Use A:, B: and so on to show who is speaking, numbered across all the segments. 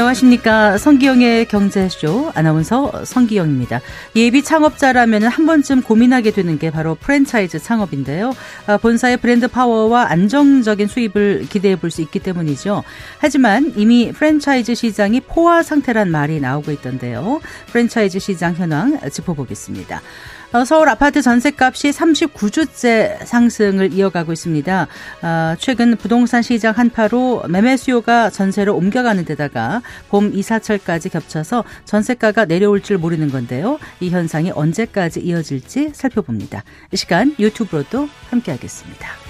A: 안녕하십니까. 성기영의 경제쇼 아나운서 성기영입니다. 예비 창업자라면 한 번쯤 고민하게 되는 게 바로 프랜차이즈 창업인데요. 아, 본사의 브랜드 파워와 안정적인 수입을 기대해 볼 수 있기 때문이죠. 하지만 이미 프랜차이즈 시장이 포화 상태란 말이 나오고 있던데요. 프랜차이즈 시장 현황 짚어보겠습니다. 어, 서울 아파트 전세값이 39주째 상승을 이어가고 있습니다. 어, 최근 부동산 시장 한파로 매매 수요가 전세로 옮겨가는 데다가 봄 이사철까지 겹쳐서 전세가가 내려올 줄 모르는 건데요. 이 현상이 언제까지 이어질지 살펴봅니다. 이 시간 유튜브로도 함께하겠습니다.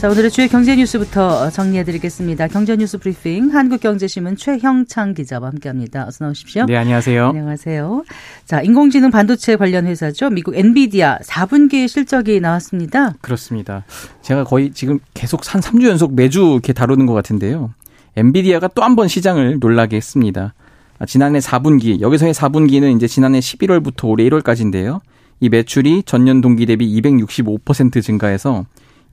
A: 자, 오늘의 주요 경제 뉴스부터 정리해 드리겠습니다. 경제 뉴스 브리핑 한국경제신문 최형창 기자와 함께 합니다. 어서 나오십시오.
B: 네, 안녕하세요.
A: 안녕하세요. 자, 인공지능 반도체 관련 회사죠. 미국 엔비디아 4분기 실적이 나왔습니다.
B: 그렇습니다. 제가 거의 지금 계속 한 3주 연속 매주 이렇게 다루는 것 같은데요. 엔비디아가 또 한 번 시장을 놀라게 했습니다. 아, 지난해 4분기, 여기서의 4분기는 이제 지난해 11월부터 올해 1월까지인데요. 이 매출이 전년 동기 대비 265% 증가해서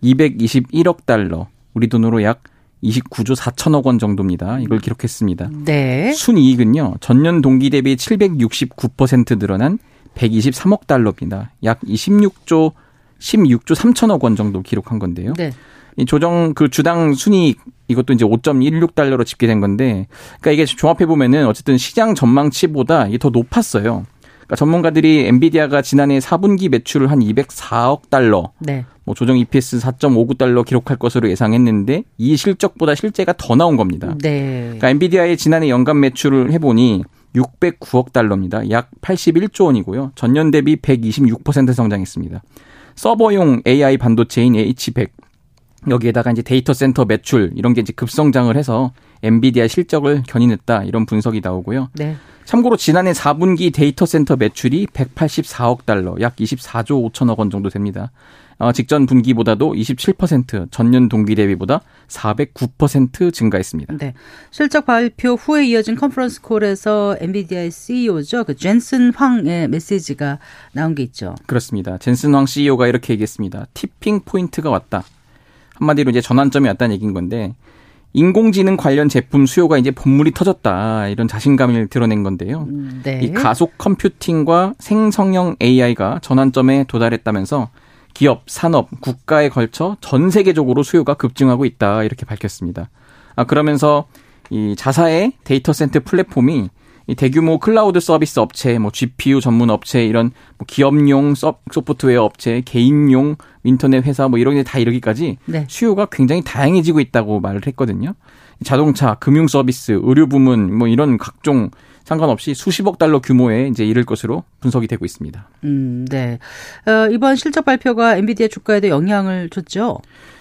B: 221억 달러, 우리 돈으로 약 29조 4천억 원 정도입니다. 이걸 기록했습니다.
A: 네.
B: 순이익은요, 전년 동기 대비 769% 늘어난 123억 달러입니다. 약 26조 16조 3천억 원 정도 기록한 건데요.
A: 네.
B: 이 조정 그 주당 순이익 이것도 이제 5.16달러로 집계된 건데, 그러니까 이게 종합해 보면은 어쨌든 시장 전망치보다 이게 더 높았어요. 그러니까 전문가들이 엔비디아가 지난해 4분기 매출을 한 204억 달러,
A: 네.
B: 뭐 조정 EPS 4.59달러 기록할 것으로 예상했는데 이 실적보다 실제가 더 나온 겁니다.
A: 네.
B: 그러니까 엔비디아의 지난해 연간 매출을 해보니 609억 달러입니다. 약 81조 원이고요. 전년 대비 126% 성장했습니다. 서버용 AI 반도체인 H100 여기에다가 이제 데이터 센터 매출 이런 게 이제 급성장을 해서 엔비디아 실적을 견인했다 이런 분석이 나오고요.
A: 네.
B: 참고로 지난해 4분기 데이터 센터 매출이 184억 달러, 약 24조 5천억 원 정도 됩니다. 어, 직전 분기보다도 27% 전년 동기 대비보다 409% 증가했습니다.
A: 네. 실적 발표 후에 이어진 컨퍼런스 콜에서 엔비디아의 CEO죠. 그 젠슨 황의 메시지가 나온 게 있죠.
B: 그렇습니다. 젠슨 황 CEO가 이렇게 얘기했습니다. tipping point가 왔다. 한마디로 이제 전환점이 왔다는 얘기인 건데 인공지능 관련 제품 수요가 이제 봇물이 터졌다 이런 자신감을 드러낸 건데요.
A: 네.
B: 이 가속 컴퓨팅과 생성형 AI가 전환점에 도달했다면서 기업, 산업, 국가에 걸쳐 전 세계적으로 수요가 급증하고 있다 이렇게 밝혔습니다. 아 그러면서 이 자사의 데이터 센터 플랫폼이 이 대규모 클라우드 서비스 업체, 뭐 GPU 전문 업체 이런 뭐 기업용 소프트웨어 업체, 개인용 인터넷 회사 뭐 이런 게 다 이르기까지
A: 네.
B: 수요가 굉장히 다양해지고 있다고 말을 했거든요. 자동차, 금융 서비스, 의료 부문 뭐 이런 각종 상관없이 수십억 달러 규모에 이제 이를 것으로 분석이 되고 있습니다.
A: 음, 네. 어, 이번 실적 발표가 엔비디아 주가에도 영향을 줬죠.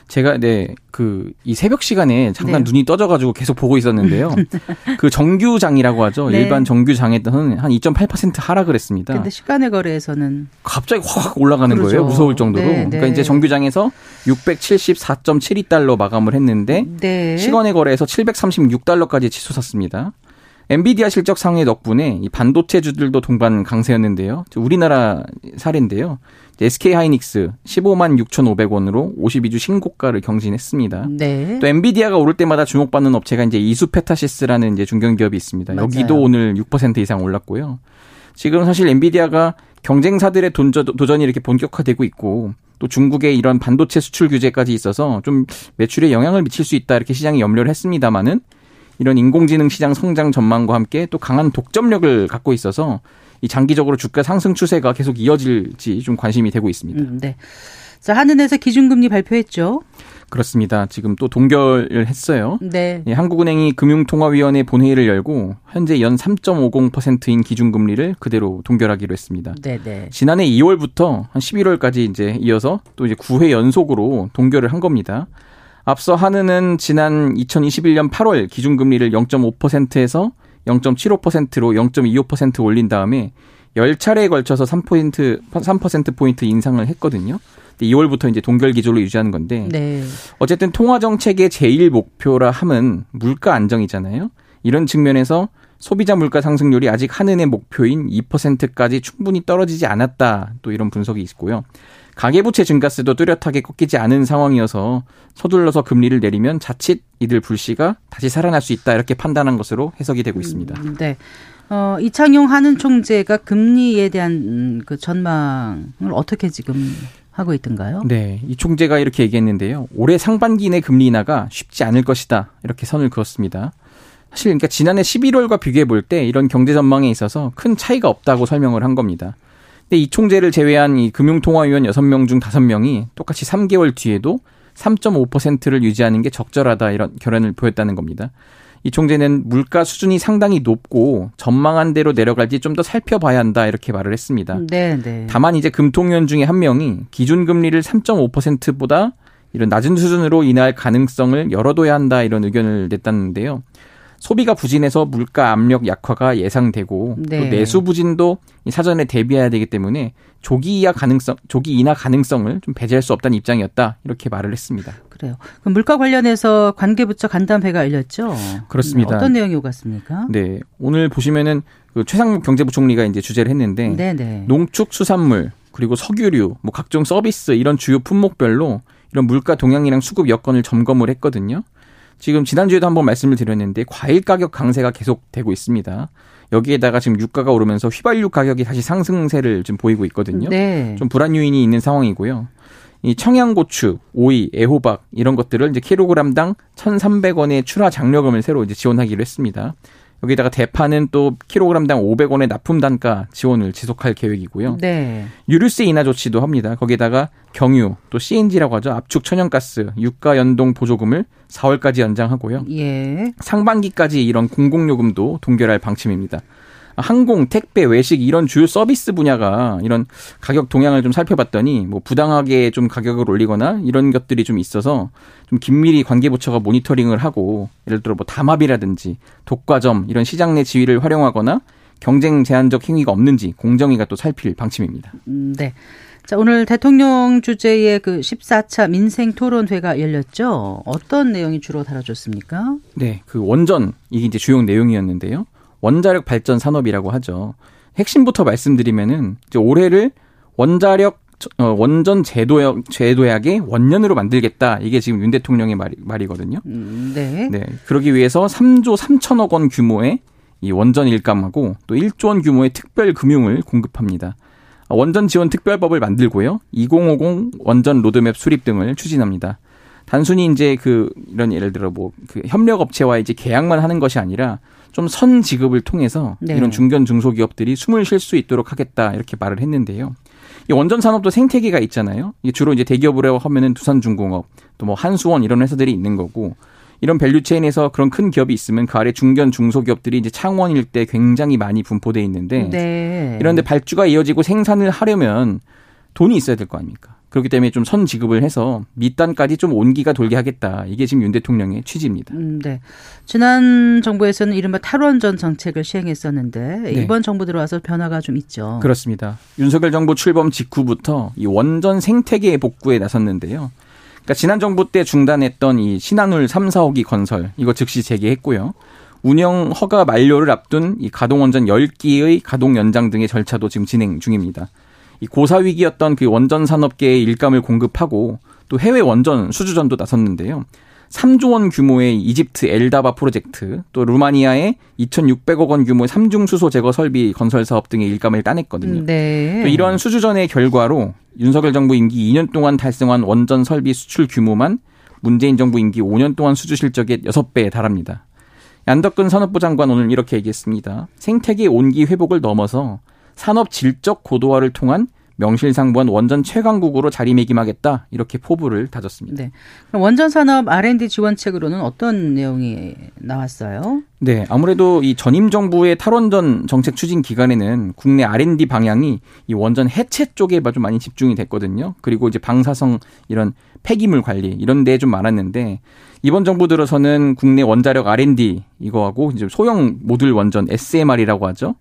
B: 제가 네 그 이 새벽 시간에 잠깐
A: 네.
B: 눈이 떠져가지고 계속 보고 있었는데요. 그 정규장이라고 하죠.
A: 네.
B: 일반 정규장에서는 한 2.8% 하락을 했습니다.
A: 근데 시간의 거래에서는
B: 갑자기 확 올라가는
A: 그러죠.
B: 거예요. 무서울 정도로.
A: 네, 네.
B: 그러니까 이제 정규장에서 674.72달러 마감을 했는데
A: 네.
B: 시간의 거래에서 736달러까지 치솟았습니다. 엔비디아 실적 상회 덕분에 이 반도체 주들도 동반 강세였는데요. 우리나라 사례인데요. SK 하이닉스 15만 6,500원으로 52주 신고가를 경신했습니다.
A: 네.
B: 또 엔비디아가 오를 때마다 주목받는 업체가 이제 이수페타시스라는 이제 중견기업이 있습니다.
A: 맞아요.
B: 여기도 오늘 6% 이상 올랐고요. 지금 사실 엔비디아가 경쟁사들의 돈저, 도전이 이렇게 본격화되고 있고 또 중국의 이런 반도체 수출 규제까지 있어서 좀 매출에 영향을 미칠 수 있다 이렇게 시장이 염려를 했습니다마는 이런 인공지능 시장 성장 전망과 함께 또 강한 독점력을 갖고 있어서 이 장기적으로 주가 상승 추세가 계속 이어질지 좀 관심이 되고 있습니다.
A: 음, 네. 자, 한은에서 기준금리 발표했죠.
B: 그렇습니다. 지금 또 동결을 했어요.
A: 네.
B: 예, 한국은행이 금융통화위원회 본회의를 열고 현재 연 3.50%인 기준금리를 그대로 동결하기로 했습니다.
A: 네, 네.
B: 지난해 2월부터 한 11월까지 이제 이어서 또 이제 9회 연속으로 동결을 한 겁니다. 앞서 한은은 지난 2021년 8월 기준금리를 0.5%에서 0.75%로 0.25% 올린 다음에 10차례에 걸쳐서 3포인트 3% 포인트 인상을 했거든요. 2월부터 이제 동결 기조로 유지하는 건데 네. 어쨌든 통화 정책의 제일 목표라 함은 물가 안정이잖아요. 이런 측면에서 소비자 물가 상승률이 아직 한은의 목표인 2%까지 충분히 떨어지지 않았다. 또 이런 분석이 있고요. 가계부채 증가세도 뚜렷하게 꺾이지 않은 상황이어서 서둘러서 금리를 내리면 자칫 이들 불씨가 다시 살아날 수 있다 이렇게 판단한 것으로 해석이 되고 있습니다.
A: 음, 네. 어, 이창용 하는 총재가 금리에 대한 그 전망을 어떻게 지금 하고 있던가요?
B: 네. 이 총재가 이렇게 얘기했는데요. 올해 상반기 내 금리 인하가 쉽지 않을 것이다. 이렇게 선을 그었습니다. 사실 그러니까 지난해 11월과 비교해 볼 때 이런 경제 전망에 있어서 큰 차이가 없다고 설명을 한 겁니다. 근데 이 총재를 제외한 이 금융통화위원 6명 중 5명이 똑같이 3개월 뒤에도 3.5%를 유지하는 게 적절하다 이런 결론을 보였다는 겁니다. 이 총재는 물가 수준이 상당히 높고 전망한 대로 내려갈지 좀 더 살펴봐야 한다 이렇게 말을 했습니다. 네, 네. 다만 이제 금통위원 중에 한 명이 기준 금리를 3.5%보다 이런 낮은 수준으로 인하할 가능성을 열어둬야 한다 이런 의견을 냈다는데요. 소비가 부진해서 물가 압력 약화가 예상되고 네. 또 내수 부진도 사전에 대비해야 되기 때문에 조기 이하 가능성, 조기 인하 가능성을 좀 배제할 수 없다는 입장이었다 이렇게 말을 했습니다.
A: 그래요. 그럼 물가 관련해서 관계부처 간담회가 열렸죠?
B: 그렇습니다.
A: 어떤 내용이 오갔습니까?
B: 네, 오늘 보시면은 그 최상목 경제부총리가 이제 주재를 했는데 네네. 네. 농축수산물 그리고 석유류, 뭐 각종 서비스 이런 주요 품목별로 이런 물가 동향이랑 수급 여건을 점검을 했거든요. 지금 지난주에도 한번 말씀을 드렸는데 과일 가격 강세가 계속되고 있습니다. 여기에다가 지금 유가가 오르면서 휘발유 가격이 다시 상승세를 좀 보이고 있거든요. 네. 좀 불안 요인이 있는 상황이고요. 이 청양고추, 오이, 애호박 이런 것들을 이제 킬로그램당 1,300원의 출하 장려금을 새로 이제 지원하기로 했습니다. 여기다가 대파는 또 킬로그램당 500원의 납품 단가 지원을 지속할 계획이고요. 네. 유류세 인하 조치도 합니다. 거기에다가 경유 또 CNG라고 하죠. 압축 천연가스 유가 연동 보조금을 4월까지 연장하고요. 예. 상반기까지 이런 공공요금도 동결할 방침입니다. 항공, 택배, 외식 이런 주요 서비스 분야가 이런 가격 동향을 좀 살펴봤더니 뭐 부당하게 좀 가격을 올리거나 이런 것들이 좀 있어서 좀 긴밀히 관계부처가 모니터링을 하고 예를 들어 뭐 담합이라든지 독과점 이런 시장 내 지위를 활용하거나 경쟁 제한적 행위가 없는지 공정위가 또 살필 방침입니다.
A: 음, 네. 자, 오늘 대통령 주재의 그 14차 민생 토론회가 열렸죠. 어떤 내용이 주로 다뤄졌습니까?
B: 네, 그 원전 이게 이제 주요 내용이었는데요. 원자력 발전 산업이라고 하죠. 핵심부터 말씀드리면은 이제 올해를 원자력 어, 원전 재도약 재도약의 원년으로 만들겠다. 이게 지금 윤 대통령의 말이, 말이거든요. 음, 네. 네. 그러기 위해서 3조 3천억 원 규모의 이 원전 일감하고 또 1조 원 규모의 특별 금융을 공급합니다. 원전 지원 특별법을 만들고요. 2050 원전 로드맵 수립 등을 추진합니다. 단순히 이제 그 이런 예를 들어 뭐 그 협력 업체와 이제 계약만 하는 것이 아니라 좀 선 지급을 통해서 네. 이런 중견 중소기업들이 숨을 쉴 수 있도록 하겠다 이렇게 말을 했는데요. 이 원전 산업도 생태계가 있잖아요. 이게 주로 이제 대기업으로 하면은 두산중공업, 또 뭐 한수원 이런 회사들이 있는 거고 이런 value chain에서 그런 큰 기업이 있으면 그 아래 중견 중소기업들이 이제 창원 일대 굉장히 많이 분포돼 있는데 네. 이런데 발주가 이어지고 생산을 하려면 돈이 있어야 될 거 아닙니까? 그렇기 때문에 좀 선 지급을 해서 밑단까지 좀 온기가 돌게 하겠다. 이게 지금 윤 대통령의 취지입니다. 음, 네.
A: 지난 정부에서는 이른바 탈원전 정책을 시행했었는데 네. 이번 정부 들어와서 변화가 좀 있죠.
B: 그렇습니다. 윤석열 정부 출범 직후부터 이 원전 생태계 복구에 나섰는데요. 그러니까 지난 정부 때 중단했던 이 신한울 3, 4호기 건설 이거 즉시 재개했고요. 운영 허가 만료를 앞둔 이 가동 원전 10기의 가동 연장 등의 절차도 지금 진행 중입니다. 이 고사 위기였던 그 원전 산업계의 일감을 공급하고 또 해외 원전 수주전도 나섰는데요. 3조 원 규모의 이집트 엘다바 프로젝트, 또 루마니아의 2,600억 원 규모의 삼중 수소 제거 설비 건설 사업 등의 일감을 따냈거든요. 네. 또 이러한 수주전의 결과로 윤석열 정부 임기 2년 동안 달성한 원전 설비 수출 규모만 문재인 정부 임기 5년 동안 수주 실적의 6배에 달합니다. 안덕근 산업부 장관 오늘 이렇게 얘기했습니다. 생태계 온기 회복을 넘어서 산업 질적 고도화를 통한 명실상부한 원전 최강국으로 자리매김하겠다 이렇게 포부를 다졌습니다. 네.
A: 그럼 원전 산업 R&D 지원책으로는 어떤 내용이 나왔어요?
B: 네, 아무래도 이 전임 정부의 탈원전 정책 추진 기간에는 국내 R&D 방향이 이 원전 해체 쪽에 좀 많이 집중이 됐거든요. 그리고 이제 방사성 이런 폐기물 관리 이런 데좀 많았는데 이번 정부 들어서는 국내 원자력 R&D 이거하고 이제 소형 모듈 원전 SMR이라고 하죠.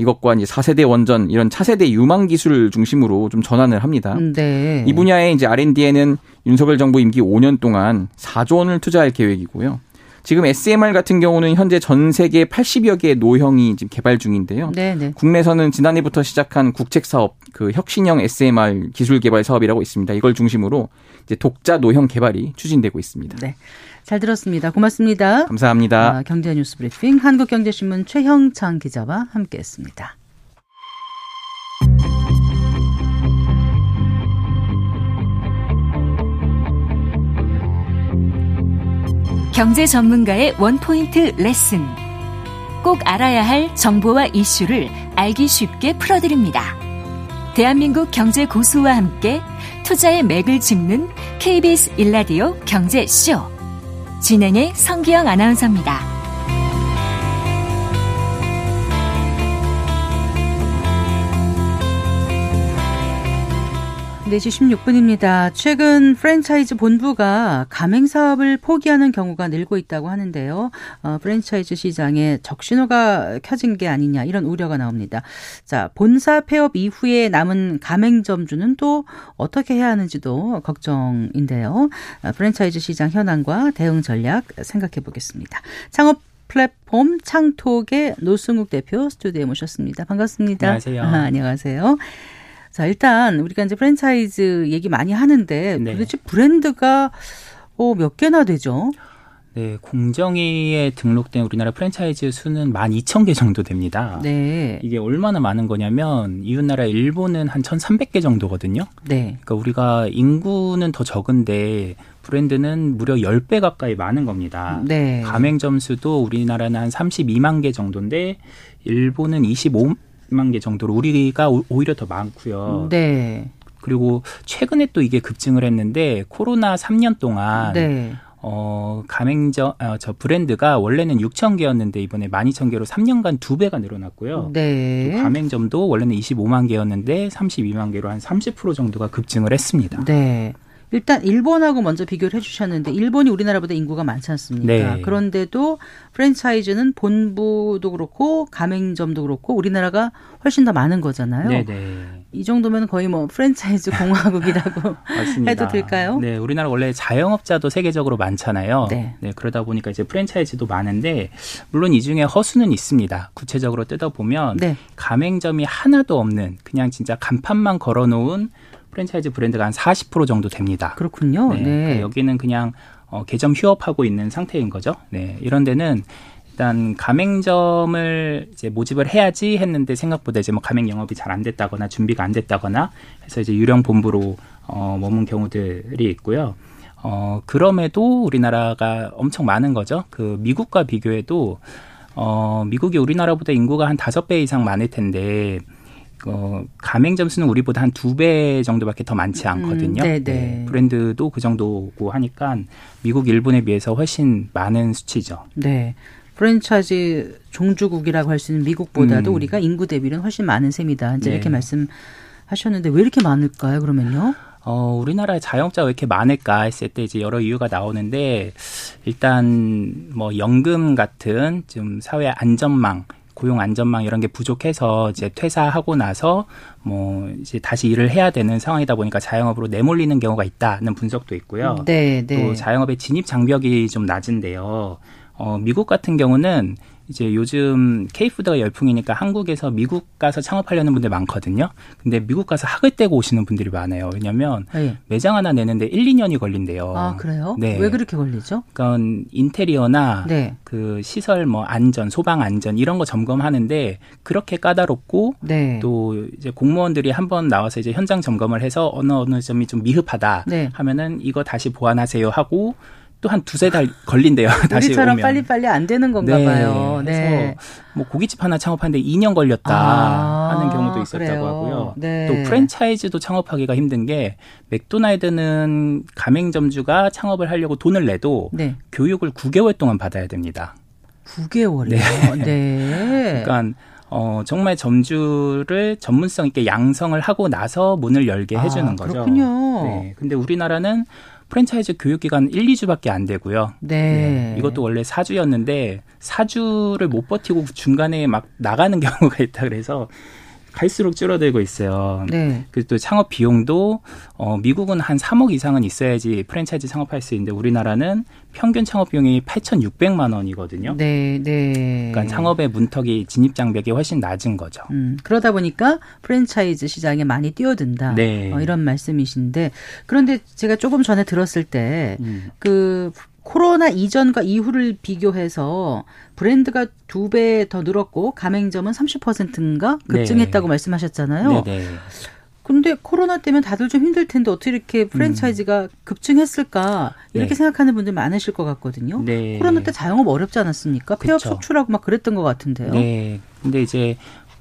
B: 이것과 이제 4세대 원전 이런 차세대 유망 기술을 중심으로 좀 전환을 합니다.
A: 음, 네.
B: 이 분야에 이제 R&D에는 윤석열 정부 임기 5년 동안 4조 원을 투자할 계획이고요. 지금 SMR 같은 경우는 현재 전 세계 80여 개의 노형이 지금 개발 중인데요.
A: 네, 네.
B: 국내에서는 지난해부터 시작한 국책 사업 그 혁신형 SMR 기술 개발 사업이라고 있습니다. 이걸 중심으로 이제 독자 노형 개발이 추진되고 있습니다.
A: 네. 잘 들었습니다. 고맙습니다.
B: 감사합니다.
A: 아, 경제 뉴스 브리핑 한국경제신문 최형창 기자와 함께했습니다.
C: 경제 전문가의 원포인트 레슨. 꼭 알아야 할 정보와 이슈를 알기 쉽게 풀어드립니다. 대한민국 경제 고수와 함께 투자의 맥을 짚는 KBS 일라디오 경제쇼. 진행의 성기영 아나운서입니다.
A: 4시 16분입니다. 최근 프랜차이즈 본부가 가맹 사업을 포기하는 경우가 늘고 있다고 하는데요. 어, 프랜차이즈 시장에 적신호가 켜진 게 아니냐 이런 우려가 나옵니다. 자, 본사 폐업 이후에 남은 가맹점주는 또 어떻게 해야 하는지도 걱정인데요. 어, 프랜차이즈 시장 현황과 대응 전략 생각해 보겠습니다. 창업 플랫폼 창톡의 노승욱 대표 스튜디오에 모셨습니다. 반갑습니다.
D: 안녕하세요.
A: 아, 안녕하세요. 자, 일단 우리가 이제 프랜차이즈 얘기 많이 하는데
D: 네.
A: 도대체 브랜드가 어, 몇 개나 되죠?
D: 네, 공정위에 등록된 우리나라 프랜차이즈 수는 12,000개 정도 됩니다.
A: 네.
D: 이게 얼마나 많은 거냐면 이웃나라 일본은 한 1,300개 정도거든요.
A: 네.
D: 그러니까 우리가 인구는 더 적은데 브랜드는 무려 10배 가까이 많은 겁니다.
A: 네.
D: 가맹점 수도 우리나라는 한 32만 개 정도인데 일본은 25 만 개 정도로 우리가 오- 오히려 더 많고요.
A: 네.
D: 그리고 최근에 또 이게 급증을 했는데 코로나 3년 동안
A: 네.
D: 어, 가맹점, 어, 저 브랜드가 원래는 6천 개였는데 이번에 12,000개로 3년간 두 배가 늘어났고요. 또
A: 네.
D: 가맹점도 원래는 25만 개였는데 32만 개로 한 30% 정도가 급증을 했습니다.
A: 네. 일단 일본하고 먼저 비교를 해주셨는데 일본이 우리나라보다 인구가 많지 않습니까?
D: 네.
A: 그런데도 프랜차이즈는 본부도 그렇고 가맹점도 그렇고 우리나라가 훨씬 더 많은 거잖아요.
D: 네네.
A: 이 정도면 거의 뭐 프랜차이즈 공화국이라고. 해도 될까요?
D: 네, 우리나라 원래 자영업자도 세계적으로 많잖아요.
A: 네.
D: 그러다 보니까 이제 프랜차이즈도 많은데 물론 이 중에 허수는 있습니다. 구체적으로 뜯어 보면
A: 네.
D: 가맹점이 하나도 없는 그냥 진짜 간판만 걸어놓은 프랜차이즈 브랜드가 한 40% 정도 됩니다.
A: 그렇군요.
D: 네.
A: 네.
D: 그러니까 여기는 그냥 어, 개점 휴업하고 있는 상태인 거죠. 네. 이런 데는 일단 가맹점을 이제 모집을 해야지 했는데 생각보다 이제 뭐 가맹 영업이 잘 안 됐다거나 준비가 안 됐다거나 해서 이제 유령 본부로 어, 머문 경우들이 있고요. 어, 그럼에도 우리나라가 엄청 많은 거죠. 그 미국과 비교해도 어, 미국이 우리나라보다 인구가 한 다섯 배 이상 많을 텐데 어, 가맹 점 수는 우리보다 한 두 배 정도밖에 더 많지 않거든요.
A: 음, 네네.
D: 브랜드도 그 정도고 하니까 미국, 일본에 비해서 훨씬 많은 수치죠.
A: 네. 프랜차이즈 종주국이라고 할 수 있는 미국보다도
D: 음.
A: 우리가 인구 대비는 훨씬 많은 셈이다. 이제
D: 네.
A: 이렇게 말씀하셨는데 왜 이렇게 많을까요? 그러면요?
D: 어, 우리나라의 자영업자가 왜 이렇게 많을까 했을 때 이제 여러 이유가 나오는데 일단 뭐 연금 같은 좀 사회 안전망 고용 안전망 이런 게 부족해서 이제 퇴사하고 나서 뭐 이제 다시 일을 해야 되는 상황이다 보니까 자영업으로 내몰리는 경우가 있다는 분석도 있고요.
A: 네, 네.
D: 또 자영업의 진입 장벽이 좀 낮은데요. 어, 미국 같은 경우는 이제 요즘 K푸드가 열풍이니까 한국에서 미국 가서 창업하려는 분들 많거든요. 근데 미국 가서 학을 떼고 오시는 분들이 많아요. 왜냐면
A: 네.
D: 매장 하나 내는데 1, 2년이 걸린대요.
A: 아, 그래요?
D: 네.
A: 왜 그렇게 걸리죠?
D: 그러니까 인테리어나
A: 네.
D: 그 시설 뭐 안전, 소방 안전 이런 거 점검하는데 그렇게 까다롭고
A: 네.
D: 또 이제 공무원들이 한 번 나와서 이제 현장 점검을 해서 어느 어느 점이 좀 미흡하다
A: 네.
D: 하면은 이거 다시 보완하세요 하고 또한 두세 달 걸린대요. 다시
A: 우리처럼
D: 오면.
A: 빨리빨리 안 되는 건가
D: 네.
A: 봐요. 네.
D: 그래서 뭐 고깃집 하나 창업하는데 2년 걸렸다
A: 아,
D: 하는 경우도 있었다고
A: 그래요?
D: 하고요.
A: 네.
D: 또 프랜차이즈도 창업하기가 힘든 게 맥도날드는 가맹점주가 창업을 하려고 돈을 내도
A: 네.
D: 교육을 9개월 동안 받아야 됩니다.
A: 9개월이요. 네.
D: 그러니까 어 정말 점주를 전문성 있게 양성을 하고 나서 문을 열게
A: 아,
D: 해주는 거죠.
A: 그렇군요.
D: 네. 근데 우리나라는 프랜차이즈 교육 기간 1, 2주밖에 안 되고요.
A: 네.
D: 네. 이것도 원래 4주였는데 4주를 못 버티고 중간에 막 나가는 경우가 있다 그래서 갈수록 줄어들고 있어요.
A: 네.
D: 그리고 또 창업 비용도 어 미국은 한 3억 이상은 있어야지 프랜차이즈 창업할 수 있는데 우리나라는 평균 창업 비용이 8,600만 원이거든요.
A: 네, 네.
D: 그러니까 창업의 문턱이 진입 장벽이 훨씬 낮은 거죠.
A: 음, 그러다 보니까 프랜차이즈 시장에 많이 뛰어든다.
D: 네.
A: 어, 이런 말씀이신데 그런데 제가 조금 전에 들었을 때그
D: 음.
A: 코로나 이전과 이후를 비교해서 브랜드가 두 배 더 늘었고 가맹점은 30%인가 급증했다고
D: 네.
A: 말씀하셨잖아요.
D: 네네.
A: 근데 코로나 때문에 다들 좀 힘들 텐데 어떻게 이렇게 프랜차이즈가 급증했을까 이렇게
D: 음. 네.
A: 생각하는 분들 많으실 것 같거든요.
D: 네.
A: 코로나 때 자영업 어렵지 않았습니까? 폐업. 속출하고 막 그랬던 것 같은데요.
D: 네. 근데 이제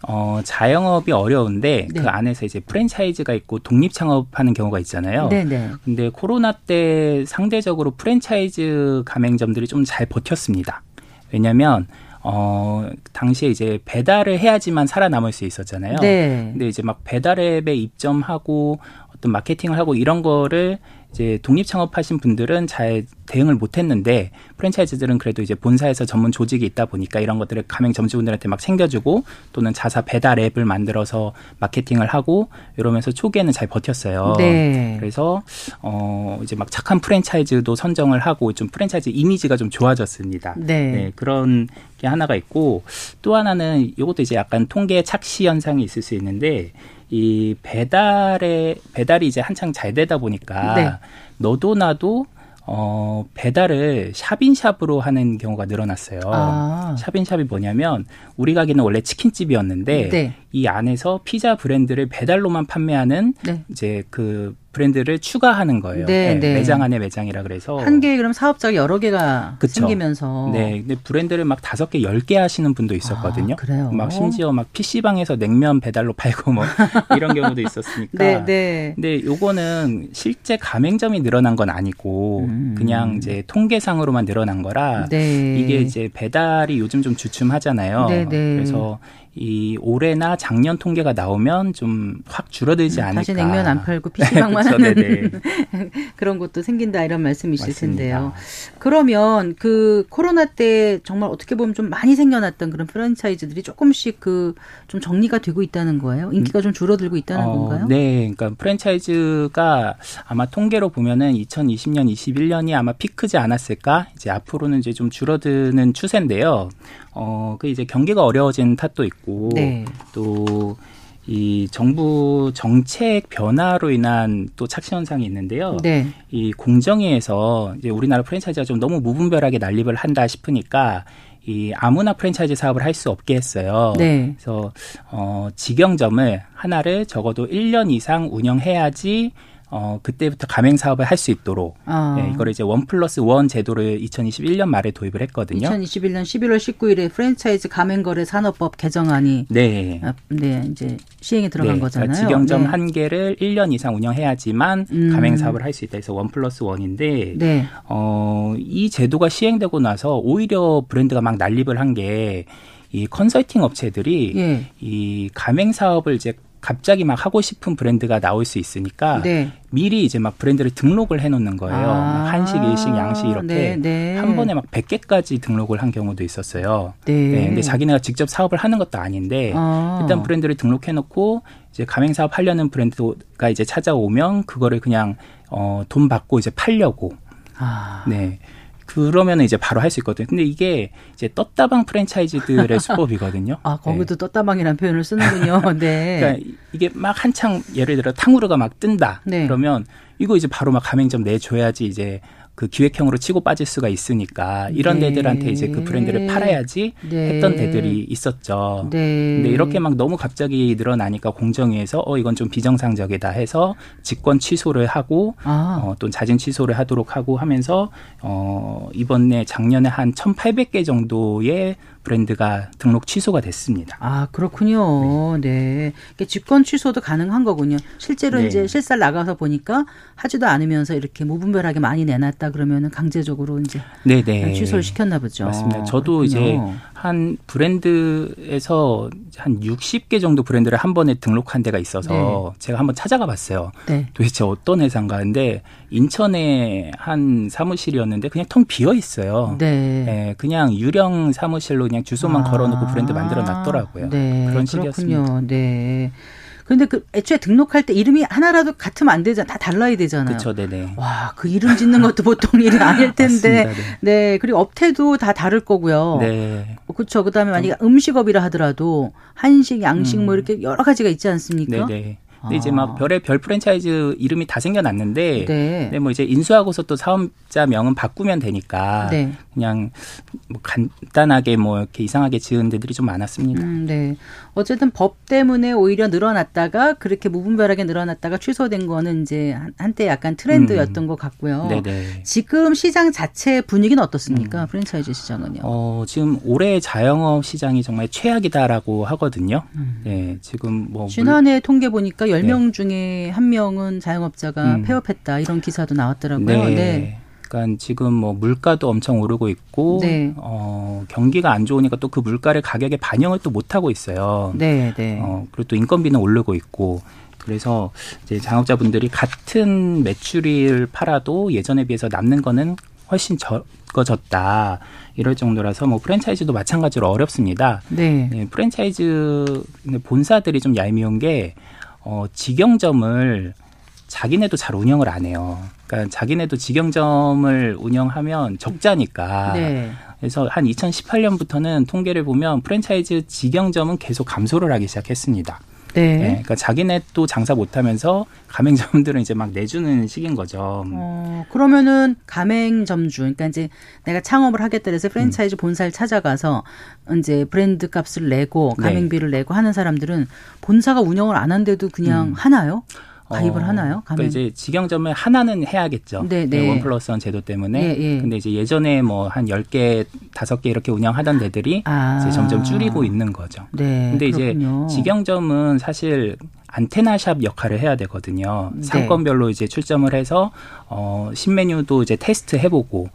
D: 어 자영업이 어려운데
A: 네.
D: 그 안에서 이제 프랜차이즈가 있고 독립 창업하는 경우가 있잖아요.
A: 네네.
D: 근데 코로나 때 상대적으로 프랜차이즈 가맹점들이 좀 잘 버텼습니다. 왜냐면 어 당시에 이제 배달을 해야지만 살아남을 수 있었잖아요.
A: 네.
D: 근데 이제 막 배달앱에 입점하고 어떤 마케팅을 하고 이런 거를 이제 독립 창업하신 분들은 잘 대응을 못했는데 프랜차이즈들은 그래도 이제 본사에서 전문 조직이 있다 보니까 이런 것들을 가맹 점주분들한테 막 챙겨주고 또는 자사 배달 앱을 만들어서 마케팅을 하고 이러면서 초기에는 잘 버텼어요.
A: 네.
D: 그래서 어 이제 막 착한 프랜차이즈도 선정을 하고 좀 프랜차이즈 이미지가 좀 좋아졌습니다.
A: 네.
D: 그런 게 하나가 있고 또 하나는 이것도 이제 약간 통계 착시 현상이 있을 수 있는데 이 배달에 배달이 이제 한창 잘 되다 보니까
A: 네.
D: 너도 나도 어 배달을 샵인샵으로 하는 경우가 늘어났어요.
A: 아.
D: 샵인샵이 뭐냐면 우리 가게는 원래 치킨집이었는데
A: 네.
D: 이 안에서 피자 브랜드를 배달로만 판매하는
A: 네.
D: 이제 그 브랜드를 추가하는 거예요.
A: 네, 네.
D: 매장 안에 매장이라 그래서
A: 한 개에 그럼 사업자가 여러 개가
D: 그쵸.
A: 생기면서
D: 네, 근데 브랜드를 막 다섯 개, 열 개 하시는 분도 있었거든요.
A: 아, 그래요?
D: 막 심지어 막 PC방에서 냉면 배달로 팔고 뭐 이런 경우도 있었으니까.
A: 네, 네.
D: 근데 요거는 실제 가맹점이 늘어난 건 아니고
A: 음.
D: 그냥 이제 통계상으로만 늘어난 거라
A: 네.
D: 이게 이제 배달이 요즘 좀 주춤하잖아요.
A: 네, 네.
D: 그래서 이 올해나 작년 통계가 나오면 좀 확 줄어들지 않을까.
A: 음, 다시 냉면 안 팔고 PC방만
D: 그쵸,
A: 하는. 그런 것도 생긴다 이런 말씀이실
D: 맞습니다.
A: 텐데요. 그러면 그 코로나 때 정말 어떻게 보면 좀 많이 생겨났던 그런 프랜차이즈들이 조금씩 그 좀 정리가 되고 있다는 거예요. 인기가 좀 줄어들고 있다는 건가요?
D: 네, 그러니까 프랜차이즈가 아마 통계로 보면은 2020년, 21년이 아마 피크지 않았을까? 이제 앞으로는 이제 좀 줄어드는 추세인데요. 어, 그 이제 경기가 어려워진 탓도 있고
A: 네.
D: 또이 정부 정책 변화로 인한 또 착시 현상이 있는데요.
A: 네.
D: 이 공정위에서 이제 우리나라 프랜차이즈가 좀 너무 무분별하게 난립을 한다 싶으니까 이 아무나 프랜차이즈 사업을 할 수 없게 했어요.
A: 네.
D: 그래서 어 직영점을 하나를 적어도 1년 이상 운영해야지 어 그때부터 가맹 사업을 할 수 있도록
A: 아.
D: 네, 이거를 이제 one plus one 제도를 2021년 말에 도입을 했거든요.
A: 2021년 11월 19일에 프랜차이즈 가맹거래 사업법 개정안이
D: 네.
A: 아, 네, 이제 시행에 들어간
D: 네,
A: 거잖아요.
D: 그러니까 직영점
A: 네.
D: 한 개를 1년 이상 운영해야지만
A: 음.
D: 가맹 사업을 할 수 있다 해서 one plus one인데
A: 네.
D: 어, 이 제도가 시행되고 나서 오히려 브랜드가 막 난립을 한 게 이 컨설팅 업체들이
A: 예.
D: 이 가맹 사업을 이제 갑자기 막 하고 싶은 브랜드가 나올 수 있으니까
A: 네.
D: 미리 이제 막 브랜드를 등록을 해놓는 거예요.
A: 아.
D: 막 한식, 일식, 양식 이렇게
A: 네, 네.
D: 한 번에 막 100개까지 등록을 한 경우도 있었어요.
A: 네.
D: 네, 근데 자기네가 직접 사업을 하는 것도 아닌데
A: 아.
D: 일단 브랜드를 등록해놓고 이제 가맹 사업 하려는 브랜드가 이제 찾아오면 그거를 그냥 어, 돈 받고 이제 팔려고
A: 아.
D: 네. 그러면 이제 바로 할 수 있거든요. 근데 이게 이제 떴다방 프랜차이즈들의 수법이거든요.
A: 아, 거기도
D: 네.
A: 떴다방이라는 표현을 쓰는군요. 네.
D: 그러니까 이게 막 한창 예를 들어 탕후루가 막 뜬다.
A: 네.
D: 그러면 이거 이제 바로 막 가맹점 내줘야지 이제 그 기획형으로 치고 빠질 수가 있으니까 이런
A: 네.
D: 데들한테 이제 그 브랜드를 팔아야지
A: 네.
D: 했던 데들이 있었죠.
A: 네.
D: 근데 이렇게 막 너무 갑자기 늘어나니까 공정위에서 어 이건 좀 비정상적이다 해서 직권 취소를 하고
A: 아.
D: 어, 또 자진 취소를 하도록 하고 하면서 어 이번에 작년에 한 1,800개 정도의 브랜드가 등록 취소가 됐습니다.
A: 아, 그렇군요. 네. 이게 직권 취소도 가능한 거군요. 실제로
D: 네.
A: 이제 실살 나가서 보니까 하지도 않으면서 이렇게 무분별하게 많이 내놨다 그러면은 강제적으로 이제
D: 네네.
A: 취소를 시켰나 보죠.
D: 맞습니다. 저도
A: 그렇군요.
D: 이제 한 브랜드에서 한 60개 정도 브랜드를 한 번에 등록한 데가 있어서 네. 제가 한번 찾아가 봤어요. 네. 도대체 어떤 회사인가 근데 인천에 한 사무실이었는데 그냥 통 비어 있어요. 네. 네 그냥 유령 사무실로 그냥 주소만 아. 걸어놓고 브랜드 만들어 놨더라고요. 네. 그런 식이었습니다.
A: 네. 근데 그 애초에 등록할 때 이름이 하나라도 같으면 안 되잖아. 다 달라야 되잖아요.
D: 그렇죠, 네네.
A: 와, 그 이름 짓는 것도 보통 일이 아닐 텐데. 네. 네. 그리고 업태도 다 다를 거고요. 네. 그렇죠. 그다음에 만약에 음식업이라 하더라도 한식, 양식 뭐 음. 뭐 이렇게 여러 가지가 있지 않습니까?
D: 네네. 근데 이제 막 아. 별의 별 프랜차이즈 이름이 다 생겨났는데, 네. 네, 뭐 이제 인수하고서 또 사업자 명은 바꾸면 되니까 네. 그냥 뭐 간단하게 뭐 이렇게 이상하게 지은 데들이 좀 많았습니다. 음,
A: 네. 어쨌든 법 때문에 오히려 늘어났다가 그렇게 무분별하게 늘어났다가 취소된 거는 이제 한때 약간 트렌드였던 음. 것 같고요. 네네. 지금 시장 자체 분위기는 어떻습니까? 음. 프랜차이즈 시장은요?
D: 어, 지금 올해 자영업 시장이 정말 최악이다라고 하거든요. 음. 네, 지금 뭐
A: 지난해 물... 통계 보니까 10명 네. 중에 한 명은 자영업자가 음. 폐업했다 이런 기사도 나왔더라고요. 네. 네.
D: 그러니까 지금 뭐 물가도 엄청 오르고 있고 네. 어, 경기가 안 좋으니까 또 그 물가를 가격에 반영을 또 못 하고 있어요. 네, 네. 어, 그리고 또 인건비는 오르고 있고 그래서 이제 자영업자분들이 같은 매출을 팔아도 예전에 비해서 남는 거는 훨씬 적어졌다. 이럴 정도라서 뭐 프랜차이즈도 마찬가지로 어렵습니다. 네. 네 프랜차이즈 본사들이 좀 얄미운 게 어, 직영점을 자기네도 잘 운영을 안 해요. 그러니까 자기네도 직영점을 운영하면 적자니까. 네. 그래서 한 2018년부터는 통계를 보면 프랜차이즈 직영점은 계속 감소를 하기 시작했습니다. 네. 네. 그러니까 자기네 또 장사 못하면서 가맹점들은 이제 막 내주는 식인 거죠.
A: 어, 그러면은 가맹점주, 그러니까 이제 내가 창업을 하겠다 해서 프랜차이즈 음. 본사를 찾아가서 이제 브랜드 값을 내고 네. 가맹비를 네. 내고 하는 사람들은 본사가 운영을 안 한데도 그냥 음. 하나요? 가입을 어, 하나요?
D: 그러니까 이제 직영점을 하나는 해야겠죠. 네, 네. 원 플러스 원 제도 때문에. 예, 예. 근데 이제 예전에 뭐한 10개, 5개 이렇게 운영하던 데들이 아. 이제 점점 줄이고 있는 거죠. 네. 근데 그렇군요. 이제 직영점은 사실 안테나샵 역할을 해야 되거든요. 네. 상권별로 이제 출점을 해서 어 신메뉴도 이제 테스트 해보고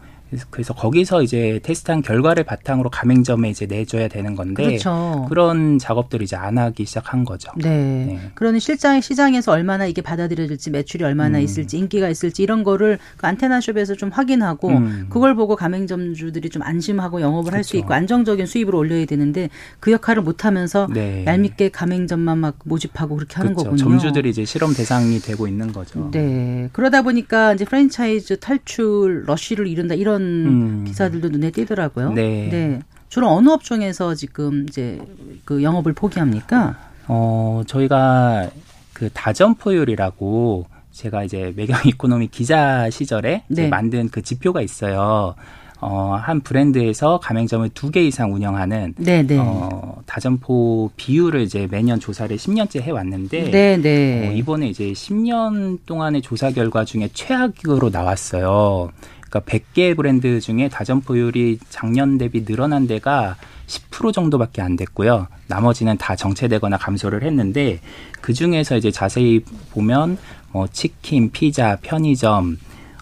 D: 그래서 거기서 이제 테스트한 결과를 바탕으로 가맹점에 이제 내줘야 되는 건데 그렇죠. 그런 작업들을 이제 안 하기 시작한 거죠.
A: 네. 네. 그러니 실장 시장에서 얼마나 이게 받아들여질지 매출이 얼마나 음. 있을지 인기가 있을지 이런 거를 그 안테나숍에서 좀 확인하고 음. 그걸 보고 가맹점주들이 좀 안심하고 영업을 그렇죠. 할수 있고 안정적인 수입을 올려야 되는데 그 역할을 못 하면서 네. 얄밉게 가맹점만 막 모집하고 그렇게 하는 그렇죠. 거군요.
D: 점주들이 이제 실험 대상이 되고 있는 거죠.
A: 네. 그러다 보니까 이제 프랜차이즈 탈출 러쉬를 이룬다 이런 음. 기사들도 눈에 띄더라고요. 네. 네. 주로 어느 업종에서 지금 이제 그 영업을 포기합니까?
D: 어, 저희가 그 다점포율이라고 제가 이제 매경 이코노미 기자 시절에 네. 만든 그 지표가 있어요. 어, 한 브랜드에서 가맹점을 두 개 이상 운영하는 네네. 네. 어, 다점포 비율을 이제 매년 조사를 10년째 해왔는데 네네. 네. 어, 이번에 이제 10년 동안의 조사 결과 중에 최악으로 나왔어요. 그러니까 100개 브랜드 중에 다점포율이 작년 대비 늘어난 데가 10% 정도밖에 안 됐고요. 나머지는 다 정체되거나 감소를 했는데 그 중에서 이제 자세히 보면 뭐 치킨, 피자, 편의점,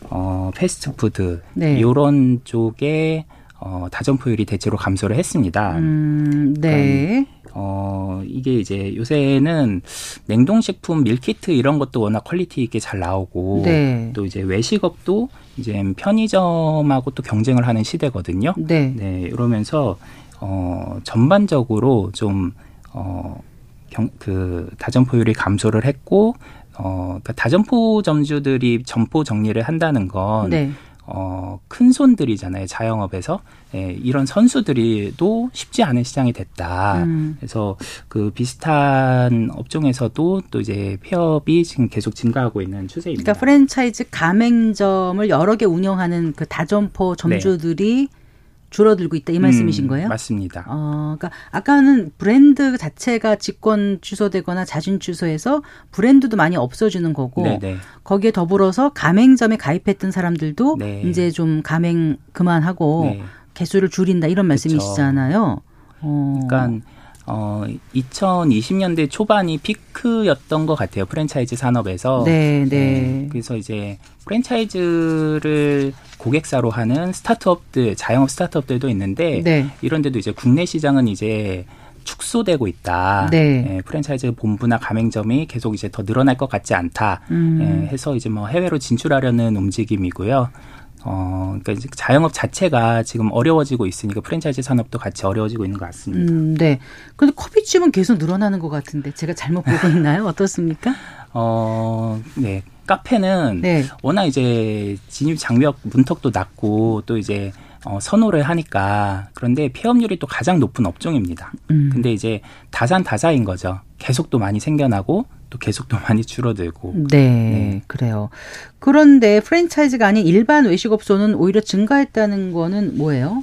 D: 어 패스트푸드 네. 이런 쪽에 어 다점포율이 대체로 감소를 했습니다. 음, 네. 그러니까 어, 이게 이제 요새는 냉동식품, 밀키트 이런 것도 워낙 quality 있게 잘 나오고 네. 또 이제 외식업도 이제 편의점하고 또 경쟁을 하는 시대거든요. 네. 네, 이러면서 어, 전반적으로 좀 어, 경, 그 다점포율이 감소를 했고 어, 그러니까 다점포 점주들이 점포 정리를 한다는 건 네. 어, 큰 손들이잖아요. 자영업에서. 예, 이런 선수들이도 쉽지 않은 시장이 됐다. 음. 그래서 그 비슷한 업종에서도 또 이제 폐업이 지금 계속 증가하고 있는 추세입니다.
A: 그러니까 프랜차이즈 가맹점을 여러 개 운영하는 그 다점포 점주들이 네. 줄어들고 있다 이 말씀이신 음, 거예요?
D: 맞습니다.
A: 어, 그러니까 아까는 브랜드 자체가 직권 취소되거나 자진 취소해서 브랜드도 많이 없어지는 거고 네네. 네. 거기에 더불어서 가맹점에 가입했던 사람들도 네. 이제 좀 가맹 그만하고 네. 개수를 줄인다 이런 말씀이시잖아요.
D: 어. 그러니까 어 2020년대 초반이 피크였던 것 같아요 프랜차이즈 산업에서.
A: 네, 네.
D: 그래서 이제 프랜차이즈를 고객사로 하는 스타트업들, 자영업 스타트업들도 있는데
A: 네.
D: 이런 데도 이제 국내 시장은 이제 축소되고 있다.
A: 네.
D: 예, 프랜차이즈 본부나 가맹점이 계속 이제 더 늘어날 것 같지 않다.
A: 음.
D: 예, 해서 이제 뭐 해외로 진출하려는 움직임이고요. 어, 그러니까 이제 자영업 자체가 지금 어려워지고 있으니까 프랜차이즈 산업도 같이 어려워지고 있는 것 같습니다.
A: 음, 네. 근데 커피집은 계속 늘어나는 것 같은데 제가 잘못 보고 있나요? 어떻습니까?
D: 어, 네. 카페는
A: 네.
D: 워낙 이제 진입 장벽 문턱도 낮고 또 이제 어, 선호를 하니까 그런데 폐업률이 또 가장 높은 업종입니다.
A: 음.
D: 근데 이제 다산다사인 거죠. 계속 또 많이 생겨나고 또 계속 또 많이 줄어들고.
A: 네,
D: 네.
A: 그래요. 그런데 프랜차이즈가 아닌 일반 외식업소는 오히려 증가했다는 거는 뭐예요?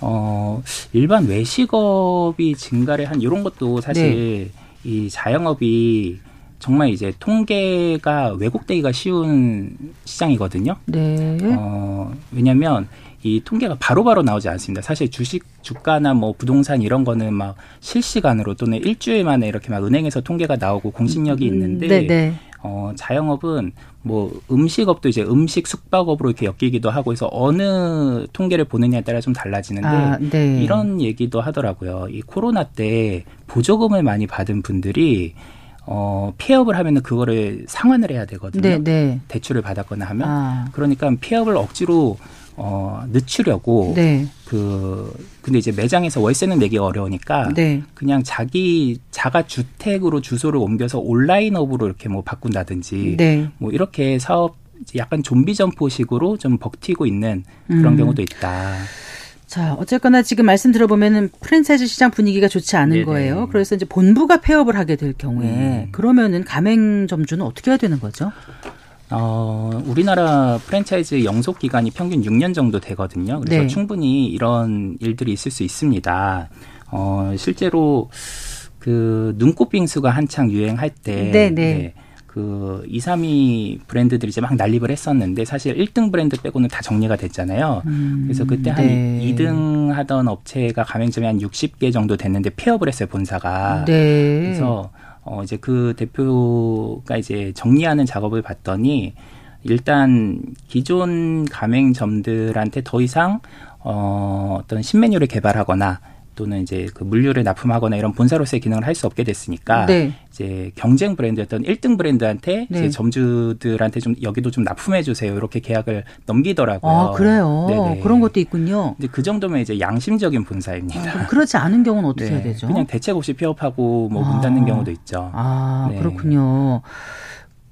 D: 어, 일반 외식업이 증가를 한 이런 것도 사실 이 자영업이 정말 이제 통계가 왜곡되기가 쉬운 시장이거든요.
A: 네.
D: 어, 왜냐면 이 통계가 바로 바로 나오지 않습니다. 사실 주식, 주가나 뭐 부동산 이런 거는 막 실시간으로 또는 일주일 만에 이렇게 막 은행에서 통계가 나오고 공신력이 있는데
A: 네, 네.
D: 어, 자영업은 뭐 음식업도 이제 음식 숙박업으로 이렇게 엮이기도 하고 해서 어느 통계를 보느냐에 따라 좀 달라지는데
A: 아, 네.
D: 이런 얘기도 하더라고요. 이 코로나 때 보조금을 많이 받은 분들이 어, 폐업을 하면은 그거를 상환을 해야 되거든요.
A: 네, 네.
D: 대출을 받았거나 하면
A: 아,
D: 그러니까 폐업을 억지로 어, 늦추려고
A: 네.
D: 그 근데 이제 매장에서 월세는 내기 어려우니까
A: 네.
D: 그냥 자기 자가 주택으로 주소를 옮겨서 온라인업으로 이렇게 뭐 바꾼다든지
A: 네.
D: 뭐 이렇게 사업 약간 좀비 점포식으로 좀 버티고 있는 그런
A: 음.
D: 경우도 있다.
A: 자, 어쨌거나 지금 말씀 들어보면은 프랜차이즈 시장 분위기가 좋지 않은
D: 네네.
A: 거예요. 그래서 이제 본부가 폐업을 하게 될 경우에
D: 음.
A: 그러면은 가맹점주는 어떻게 해야 되는 거죠?
D: 어, 우리나라 프랜차이즈 영속 기간이 평균 6년 정도 되거든요. 그래서
A: 네.
D: 충분히 이런 일들이 있을 수 있습니다. 어, 실제로 그 눈꽃 빙수가 한창 유행할 때
A: 네, 네.
D: 그 2, 3위 브랜드들이 이제 막 난립을 했었는데 사실 1등 브랜드 빼고는 다 정리가 됐잖아요.
A: 음,
D: 그래서 그때 한
A: 네.
D: 2등 하던 업체가 가맹점이 한 60개 정도 됐는데 폐업을 했어요, 본사가.
A: 네.
D: 그래서 어 이제 그 대표가 이제 정리하는 작업을 봤더니 일단 기존 가맹점들한테 더 이상 어 어떤 신메뉴를 개발하거나 또는 이제 그 물류를 납품하거나 이런 본사로서의 기능을 할 수 없게 됐으니까
A: 네.
D: 이제 경쟁 브랜드였던 1등 브랜드한테
A: 네.
D: 이제 점주들한테 좀 여기도 좀 납품해 주세요. 이렇게 계약을 넘기더라고요.
A: 아, 그래요.
D: 네네.
A: 그런 것도 있군요.
D: 근데 그 정도면 이제 양심적인
A: 아,
D: 본사입니다.
A: 그럼 그렇지 않은 경우는 어떻게
D: 네,
A: 해야 되죠?
D: 그냥 대책 없이 폐업하고 뭐문
A: 아.
D: 닫는 경우도 있죠.
A: 아,
D: 네.
A: 그렇군요.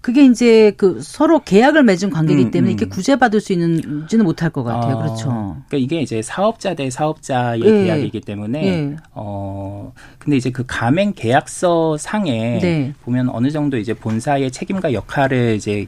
A: 그게 이제 그 서로 계약을 맺은 관계이기
D: 음,
A: 때문에
D: 음.
A: 이렇게 구제받을 수 있는지는 못할 것 같아요.
D: 어,
A: 그렇죠.
D: 그러니까 이게 이제 사업자 대 사업자의
A: 예.
D: 계약이기 때문에
A: 예.
D: 어 근데 이제 그 가맹 계약서 상에
A: 네.
D: 보면 어느 정도 이제 본사의 책임과 역할을 이제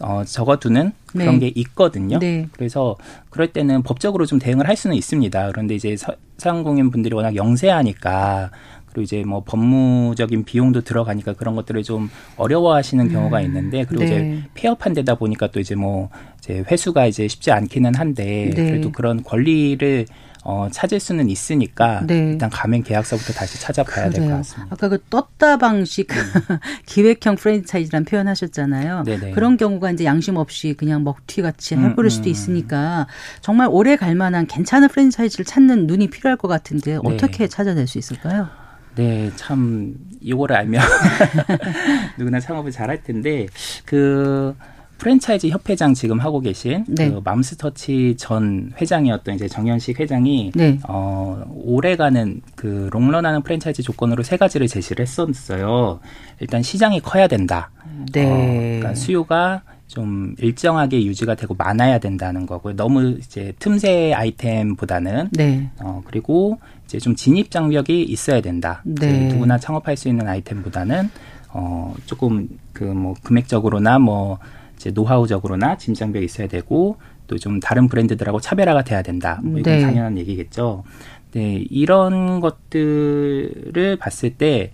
D: 어 적어두는 그런
A: 네.
D: 게 있거든요.
A: 네.
D: 그래서 그럴 때는 법적으로 좀 대응을 할 수는 있습니다. 그런데 이제 사- 사용공인 분들이 워낙 영세하니까 그리고 이제 뭐 법무적인 비용도 들어가니까 그런 것들을 좀 어려워하시는 경우가 있는데 그리고
A: 네.
D: 이제 폐업한 데다 보니까 또 이제 뭐 이제 회수가 이제 쉽지 않기는 한데
A: 네.
D: 그래도 그런 권리를 어 찾을 수는 있으니까
A: 네.
D: 일단 가맹 계약서부터 다시 찾아봐야 될 것. 같습니다.
A: 아까 그 떴다 방식 기획형 프랜차이즈란 표현하셨잖아요.
D: 네네.
A: 그런 경우가 이제 양심 없이 그냥 먹튀 같이
D: 음,
A: 해버릴 수도
D: 음.
A: 있으니까 정말 오래 갈 만한 괜찮은 프랜차이즈를 찾는 눈이 필요할 것 같은데
D: 네.
A: 어떻게 찾아낼 수 있을까요?
D: 네, 참 이거를 알면 누구나 창업을 잘할 텐데 그 프랜차이즈 협회장 지금 하고 계신
A: 네.
D: 그 맘스터치 전 회장이었던 이제 정현식 회장이
A: 네.
D: 어 오래가는 그 롱런하는 프랜차이즈 조건으로 세 가지를 제시를 했었어요. 일단 시장이 커야 된다.
A: 네.
D: 어, 그러니까 수요가 좀 일정하게 유지가 되고 많아야 된다는 거고요. 너무 이제 틈새 아이템보다는
A: 네.
D: 어, 그리고 이제 좀 진입 장벽이 있어야 된다. 이제
A: 네.
D: 누구나 창업할 수 있는 아이템보다는 어, 조금 그 뭐 금액적으로나 뭐 이제 노하우적으로나 진입 장벽이 있어야 되고 또 좀 다른 브랜드들하고 차별화가 돼야 된다. 뭐 이건
A: 네.
D: 당연한 얘기겠죠. 네, 이런 것들을 봤을 때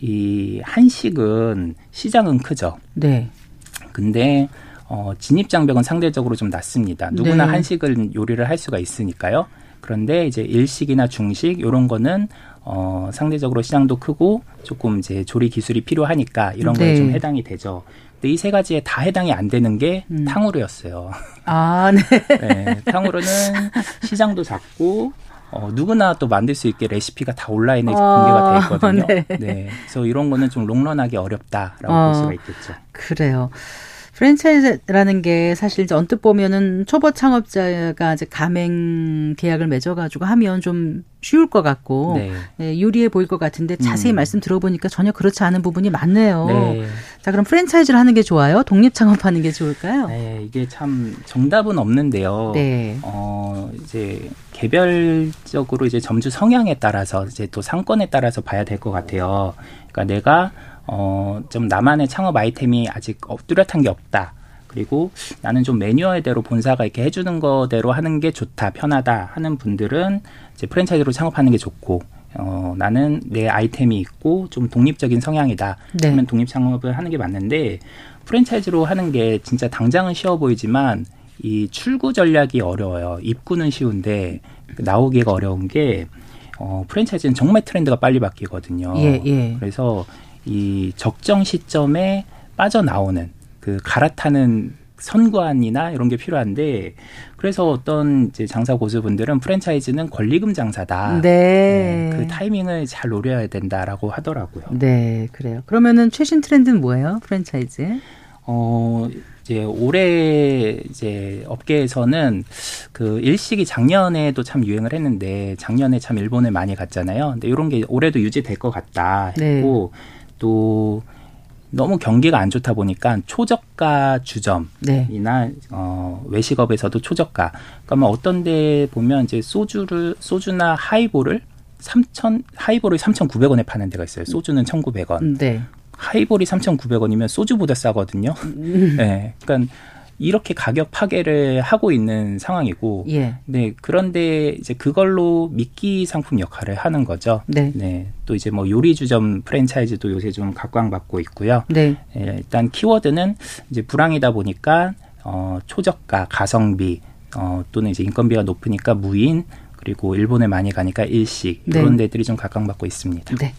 D: 이 한식은 시장은 크죠.
A: 네.
D: 근데 어, 진입 장벽은 상대적으로 좀 낮습니다. 누구나
A: 네.
D: 한식을 요리를 할 수가 있으니까요. 그런데 이제 일식이나 중식 요런 거는 어 상대적으로 시장도 크고 조금 이제 조리 기술이 필요하니까 이런 거에
A: 네.
D: 좀 해당이 되죠. 근데 이 세 가지에 다 해당이 안 되는 게
A: 음.
D: 탕후루였어요.
A: 아, 네.
D: 네, 탕후루는 시장도 작고 어, 누구나 또 만들 수 있게 레시피가 다 온라인에 공개가 돼 있거든요.
A: 네.
D: 네. 그래서 이런 거는 좀 롱런하기 어렵다라고
A: 어.
D: 볼 수가 있겠죠.
A: 그래요. 프랜차이즈라는 게 사실 이제 언뜻 보면은 초보 창업자가 이제 가맹 계약을 맺어가지고 하면 좀 쉬울 것 같고
D: 네.
A: 네, 유리해 보일 것 같은데 자세히
D: 음.
A: 말씀 들어보니까 전혀 그렇지 않은 부분이 많네요.
D: 네.
A: 자, 그럼 프랜차이즈를 하는 게 좋아요? 독립 창업하는 게 좋을까요?
D: 네, 이게 참 정답은 없는데요.
A: 네.
D: 어, 이제 개별적으로 이제 점주 성향에 따라서 이제 또 상권에 따라서 봐야 될 것 같아요. 그러니까 내가 어, 좀 나만의 창업 아이템이 아직 어, 뚜렷한 게 없다. 그리고 나는 좀 매뉴얼대로 본사가 이렇게 해주는 거대로 하는 게 좋다, 편하다 하는 분들은 이제 프랜차이즈로 창업하는 게 좋고, 어, 나는 내 아이템이 있고 좀 독립적인 성향이다.
A: 네.
D: 그러면 독립 창업을 하는 게 맞는데 프랜차이즈로 하는 게 진짜 당장은 쉬워 보이지만 이 출구 전략이 어려워요. 입구는 쉬운데 나오기가 어려운 게 어, 프랜차이즈는 정말 트렌드가 빨리 바뀌거든요.
A: 예, 예.
D: 그래서 이 적정 시점에 빠져나오는 그 갈아타는 선관이나 이런 게 필요한데 그래서 어떤 이제 장사 고수분들은 프랜차이즈는 권리금 장사다.
A: 네.
D: 네, 그 타이밍을 잘 노려야 된다라고 하더라고요.
A: 네, 그래요. 그러면은 최신 트렌드는 뭐예요? 프랜차이즈?
D: 어, 이제 올해 이제 업계에서는 그 일식이 작년에도 참 유행을 했는데 작년에 참 일본에 많이 갔잖아요. 근데 이런 게 올해도 유지될 것 같다
A: 네.
D: 했고 또 너무 경기가 안 좋다 보니까 초저가 주점이나
A: 네.
D: 어, 외식업에서도 초저가. 그러면 어떤 데 보면 이제 소주를 소주나 하이볼을 3천 하이볼을 3,900원에 파는 데가 있어요. 소주는 1,900원.
A: 네.
D: 하이볼이 3,900원이면 소주보다 싸거든요.
A: 음.
D: 네. 그러니까 이렇게 가격 파괴를 하고 있는 상황이고
A: 예.
D: 네, 그런데 이제 그걸로 미끼 상품 역할을 하는 거죠.
A: 네.
D: 네. 또 이제 뭐 요리 주점 프랜차이즈도 요새 좀 각광받고 있고요.
A: 네.
D: 예, 일단 키워드는 이제 불황이다 보니까 어 초저가, 가성비, 어 또는 이제 인건비가 높으니까 무인 그리고 일본에 많이 가니까 일식
A: 네.
D: 이런 데들이 좀 각광받고 있습니다.
A: 네.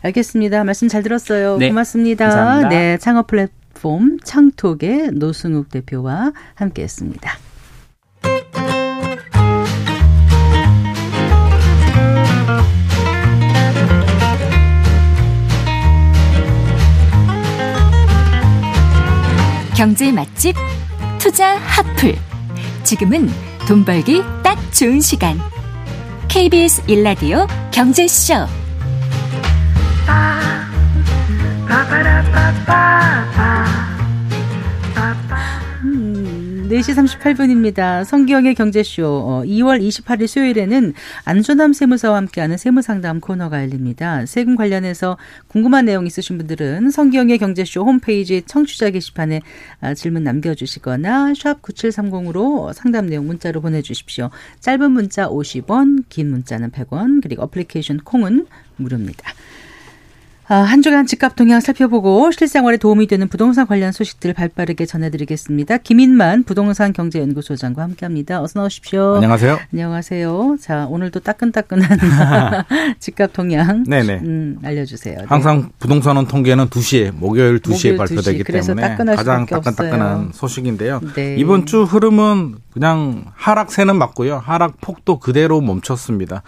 A: 알겠습니다. 말씀 잘 들었어요.
D: 네.
A: 고맙습니다.
D: 감사합니다.
A: 네. 창업 플랫 폼 창톡의 노승욱 대표와 함께 했습니다.
C: 경제 맛집 투자 핫플. 지금은 돈 벌기 딱 좋은 시간. KBS 일라디오 경제쇼.
A: 음, 4시 38분입니다. 성기영의 경제쇼. 어, 2월 28일 수요일에는 안전함 세무사와 함께하는 세무상담 코너가 열립니다. 세금 관련해서 궁금한 내용 있으신 분들은 성기영의 경제쇼 홈페이지 청취자 게시판에 아, 질문 남겨주시거나 샵 9730으로 상담 내용 문자로 보내주십시오. 짧은 문자 50원, 긴 문자는 100원, 그리고 어플리케이션 콩은 무료입니다. 아, 한 주간 집값 동향 살펴보고 실생활에 도움이 되는 부동산 관련 소식들 발빠르게 전해드리겠습니다. 김인만 부동산 경제연구소장과 함께합니다. 어서 나오십시오.
E: 안녕하세요.
A: 안녕하세요. 자, 오늘도 따끈따끈한 집값 동향
E: 네네.
A: 음, 알려주세요. 네.
E: 항상 부동산원 통계는 2시에 목요일 2시에
A: 목요일 2시.
E: 발표되기
A: 그래서
E: 때문에
A: 따끈할
E: 가장 따끈따끈한
A: 없어요.
E: 소식인데요.
A: 네.
E: 이번 주 흐름은 그냥 하락세는 맞고요. 하락 폭도 그대로 멈췄습니다.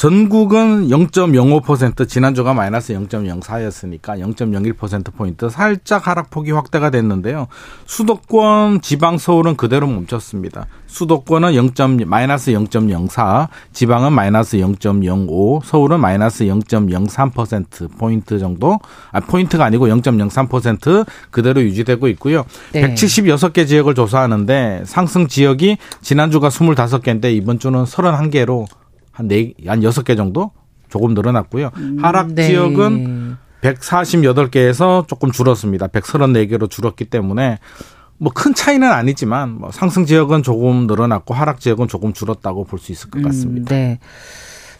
E: 전국은 0.05% 지난주가 마이너스 0.04였으니까 0.01%포인트 살짝 하락폭이 확대가 됐는데요. 수도권 지방 서울은 그대로 멈췄습니다. 수도권은 0. 마이너스 0.04, 지방은 마이너스 0.05, 서울은 마이너스 0.03% 포인트 정도, 아 포인트가 아니고 0.03% 그대로 유지되고 있고요.
A: 네.
E: 176개 지역을 조사하는데 상승 지역이 지난주가 25개인데 이번 주는 31개로 한 네, 한 6개 정도 조금 늘어났고요. 하락
A: 네.
E: 지역은 148개에서 조금 줄었습니다. 134개로 줄었기 때문에 뭐 큰 차이는 아니지만 뭐 상승 지역은 조금 늘어났고 하락 지역은 조금 줄었다고 볼 수 있을 것 같습니다.
A: 음, 네.